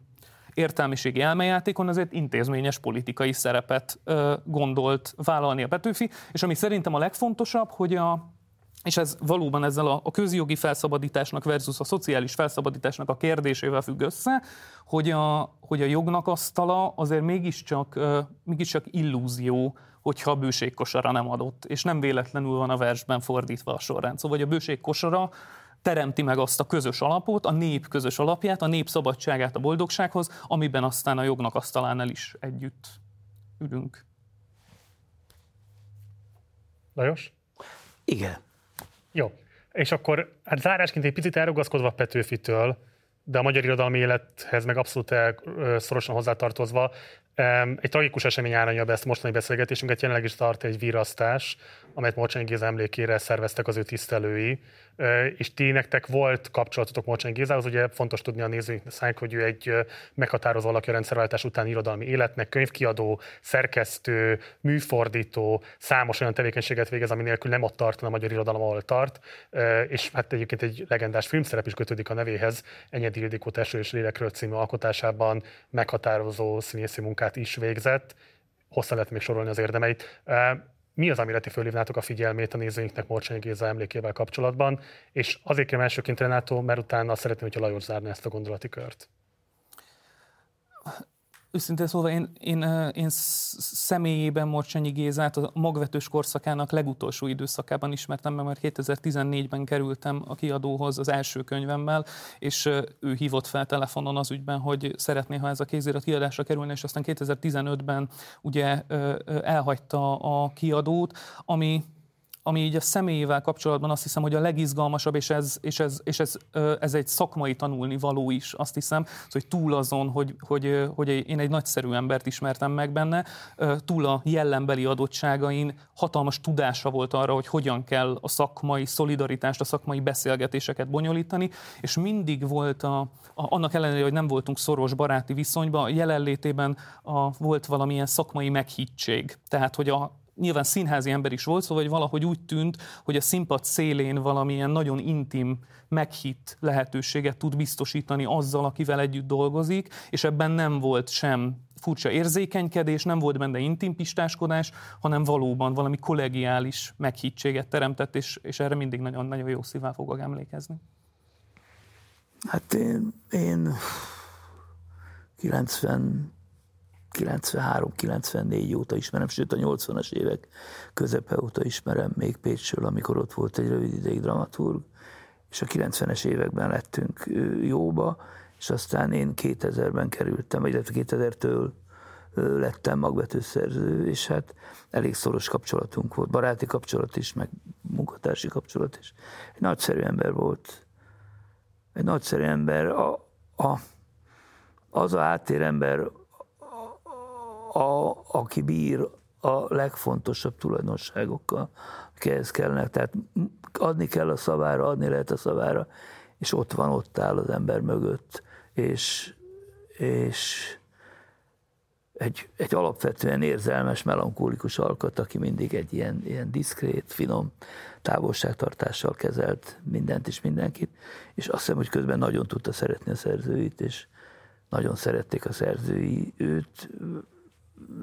értelmiségi elmejátékon azért intézményes politikai szerepet gondolt vállalni a Petőfi, és ami szerintem a legfontosabb, hogy a, és ez valóban ezzel a, a közjogi felszabadításnak versus a szociális felszabadításnak a kérdésével függ össze, hogy a, hogy a jognak asztala azért mégiscsak, mégiscsak illúzió, hogyha a bőségkosara nem adott, és nem véletlenül van a versben fordítva a sorrend. Szóval, hogy a bőségkosara teremti meg azt a közös alapot, a nép közös alapját, a nép szabadságát a boldogsághoz, amiben aztán a jognak asztalánál is együtt ülünk. Lajos? Igen. Jó. És akkor hát zárásként egy picit elrugaszkodva Petőfitől, de a magyar irodalmi élethez meg abszolút el, szorosan hozzátartozva, egy tragikus esemény áranya be ezt mostani beszélgetésünket, jelenleg is tart egy virasztás, amelyet Morcsányi Géza emlékére szerveztek az ő tisztelői és ti nektek volt kapcsolatotok Morcsányi Gézához, ugye fontos tudni a nézőinknek, hogy ő egy meghatározó alakja a rendszerváltás utáni irodalmi életnek, könyvkiadó, szerkesztő, műfordító, számos olyan tevékenységet végez, ami nélkül nem ott tart a magyar irodalom, ahol tart, és hát egyébként egy legendás filmszerep is kötődik a nevéhez, Enyedi Ildikó Teső és Lélekről című alkotásában meghatározó színészi munkát is végzett, hosszan lehet még sorolni az érdemeit. Mi az, amire ti fölhívnátok a figyelmét a nézőinknek Morcsányi Géza emlékével kapcsolatban? És azért kérem elsőként Renátó, mert utána szeretném, hogyha Lajos zárna ezt a gondolati kört. Őszintén szólva én, én, én személyében Morcsányi Gézát a magvetős korszakának legutolsó időszakában ismertem mert 2014-ben kerültem a kiadóhoz az első könyvemmel, és ő hívott fel telefonon az ügyben, hogy szeretné, ha ez a kézirat kiadásra kerülne, és aztán 2015-ben ugye elhagyta a kiadót, ami ami így a személyével kapcsolatban azt hiszem, hogy a legizgalmasabb, és ez, és ez, és ez, ez egy szakmai tanulni való is, azt hiszem, hogy túl azon, hogy, hogy, hogy én egy nagyszerű embert ismertem meg benne, túl a jellembeli adottságain hatalmas tudása volt arra, hogy hogyan kell a szakmai szolidaritást, a szakmai beszélgetéseket bonyolítani, és mindig volt a, a annak ellenére, hogy nem voltunk szoros baráti viszonyban, a jelenlétében a, volt valamilyen szakmai meghittség. Tehát, hogy a, nyilván színházi ember is volt, szóval hogy valahogy úgy tűnt, hogy a színpad szélén valamilyen nagyon intim, meghitt lehetőséget tud biztosítani azzal, akivel együtt dolgozik, és ebben nem volt sem furcsa érzékenykedés, nem volt benne intim pistáskodás, hanem valóban valami kollegiális meghittséget teremtett, és, és erre mindig nagyon-nagyon jó szívvel fogok emlékezni. Hát én, én 90 93-94 óta ismerem, sőt a 80-as évek közepe óta ismerem még Pécsről, amikor ott volt egy rövid ideig dramaturg, és a 90-es években lettünk jóba, és aztán én 2000-ben kerültem, vagy 2000-től lettem magvetőszerző, és hát elég szoros kapcsolatunk volt, baráti kapcsolat is, meg munkatársi kapcsolat is. Egy nagyszerű ember volt. Egy nagyszerű ember, a, a, az a háttérember, a, aki bír a legfontosabb tulajdonságokkal, akihez kellene. Tehát adni kell a szavára, adni lehet a szavára, és ott van, ott áll az ember mögött, és, és egy, egy alapvetően érzelmes, melankólikus alkat, aki mindig egy ilyen, ilyen diszkrét, finom távolságtartással kezelt mindent és mindenkit, és azt hiszem, hogy közben nagyon tudta szeretni a szerzőit, és nagyon szerették a szerzői őt,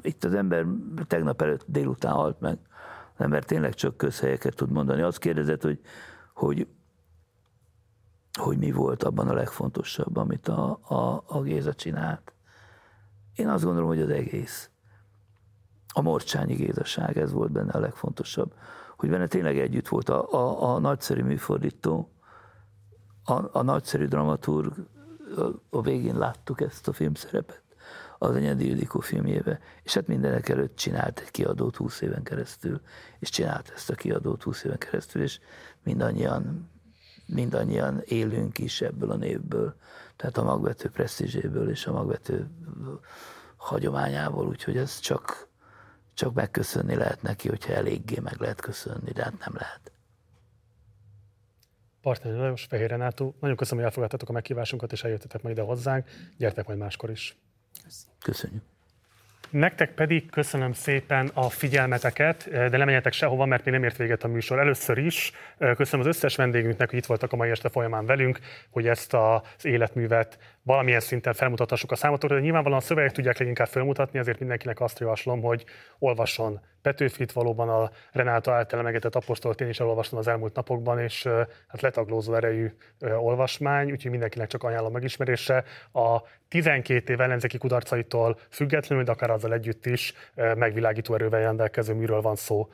itt az ember tegnap előtt délután halt meg, az ember tényleg csak közhelyeket tud mondani. Azt kérdezett, hogy, hogy, hogy mi volt abban a legfontosabb, amit a, a, a Géza csinált. Én azt gondolom, hogy az egész. A morcsányi gézaság, ez volt benne a legfontosabb. Hogy benne tényleg együtt volt a, a, a nagyszerű műfordító, a, a nagyszerű dramaturg, a, a végén láttuk ezt a filmszerepet az Enyedi Ildikó filmjébe, és hát mindenek előtt csinált egy kiadót 20 éven keresztül, és csinált ezt a kiadót 20 éven keresztül, és mindannyian, mindannyian élünk is ebből a névből, tehát a magvető presztízséből és a magvető hagyományából, úgyhogy ez csak, csak megköszönni lehet neki, hogyha eléggé meg lehet köszönni, de hát nem lehet. Partner Lajos, Fehér Renátó, nagyon köszönöm, hogy elfogadtatok a meghívásunkat, és eljöttetek majd ide hozzánk. Gyertek majd máskor is. Köszönjük. Nektek pedig köszönöm szépen a figyelmeteket, de nem menjetek sehova, mert még nem ért véget a műsor. Először is köszönöm az összes vendégünknek, hogy itt voltak a mai este folyamán velünk, hogy ezt az életművet valamilyen szinten felmutathassuk a számotokra, de nyilvánvalóan a szövegek tudják leginkább felmutatni, ezért mindenkinek azt javaslom, hogy olvasson Petőfit, valóban a Renáta által emegetett apostolt én is elolvastam az elmúlt napokban, és hát letaglózó erejű olvasmány, úgyhogy mindenkinek csak ajánlom megismerésre. A 12 év ellenzéki kudarcaitól függetlenül, de akár azzal együtt is megvilágító erővel rendelkező műről van szó.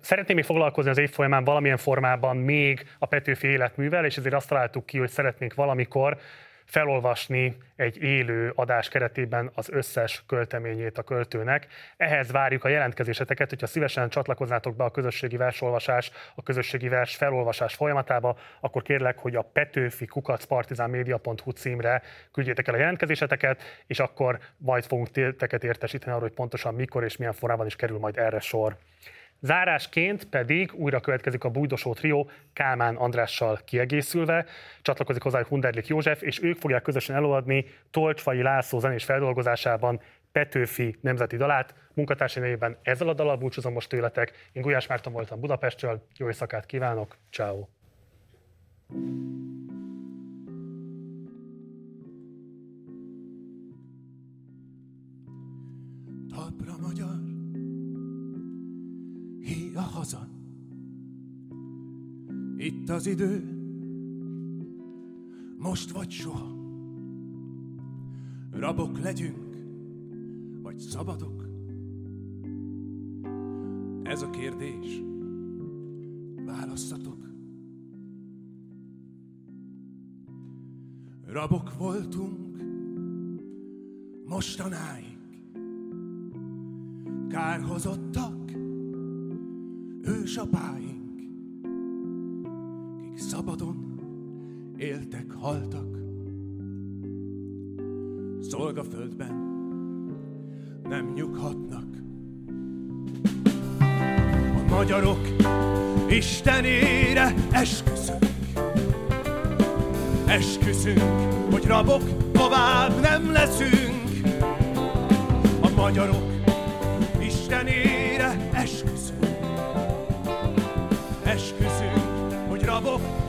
Szeretném még foglalkozni az év folyamán valamilyen formában még a Petőfi életművel, és ezért azt találtuk ki, hogy szeretnénk valamikor felolvasni egy élő adás keretében az összes költeményét a költőnek. Ehhez várjuk a jelentkezéseteket, hogyha szívesen csatlakoznátok be a közösségi versolvasás, a közösségi vers felolvasás folyamatába, akkor kérlek, hogy a petőfi kukacpartizánmedia.hu címre küldjétek el a jelentkezéseteket, és akkor majd fogunk teket értesíteni arról, hogy pontosan mikor és milyen formában is kerül majd erre sor. Zárásként pedig újra következik a bújdosó trió Kálmán Andrással kiegészülve, csatlakozik hozzá Hunderlik József, és ők fogják közösen előadni Tolcsfai László zenés feldolgozásában Petőfi nemzeti dalát. Munkatársai nevében ezzel a dalal búcsúzom most tőletek. Én Gulyás Márton voltam Budapestről, jó éjszakát kívánok, ciao. Talpra magyar a haza. Itt az idő, most vagy soha. Rabok legyünk, vagy szabadok? Ez a kérdés. Választatok. Rabok voltunk mostanáig. Kárhozottak ősapáink, kik szabadon éltek, haltak. Szolgaföldben nem nyughatnak. A magyarok Istenére esküszünk. Esküszünk, hogy rabok tovább nem leszünk. A magyarok Istenére esküszünk. Esküszünk, hogy rabok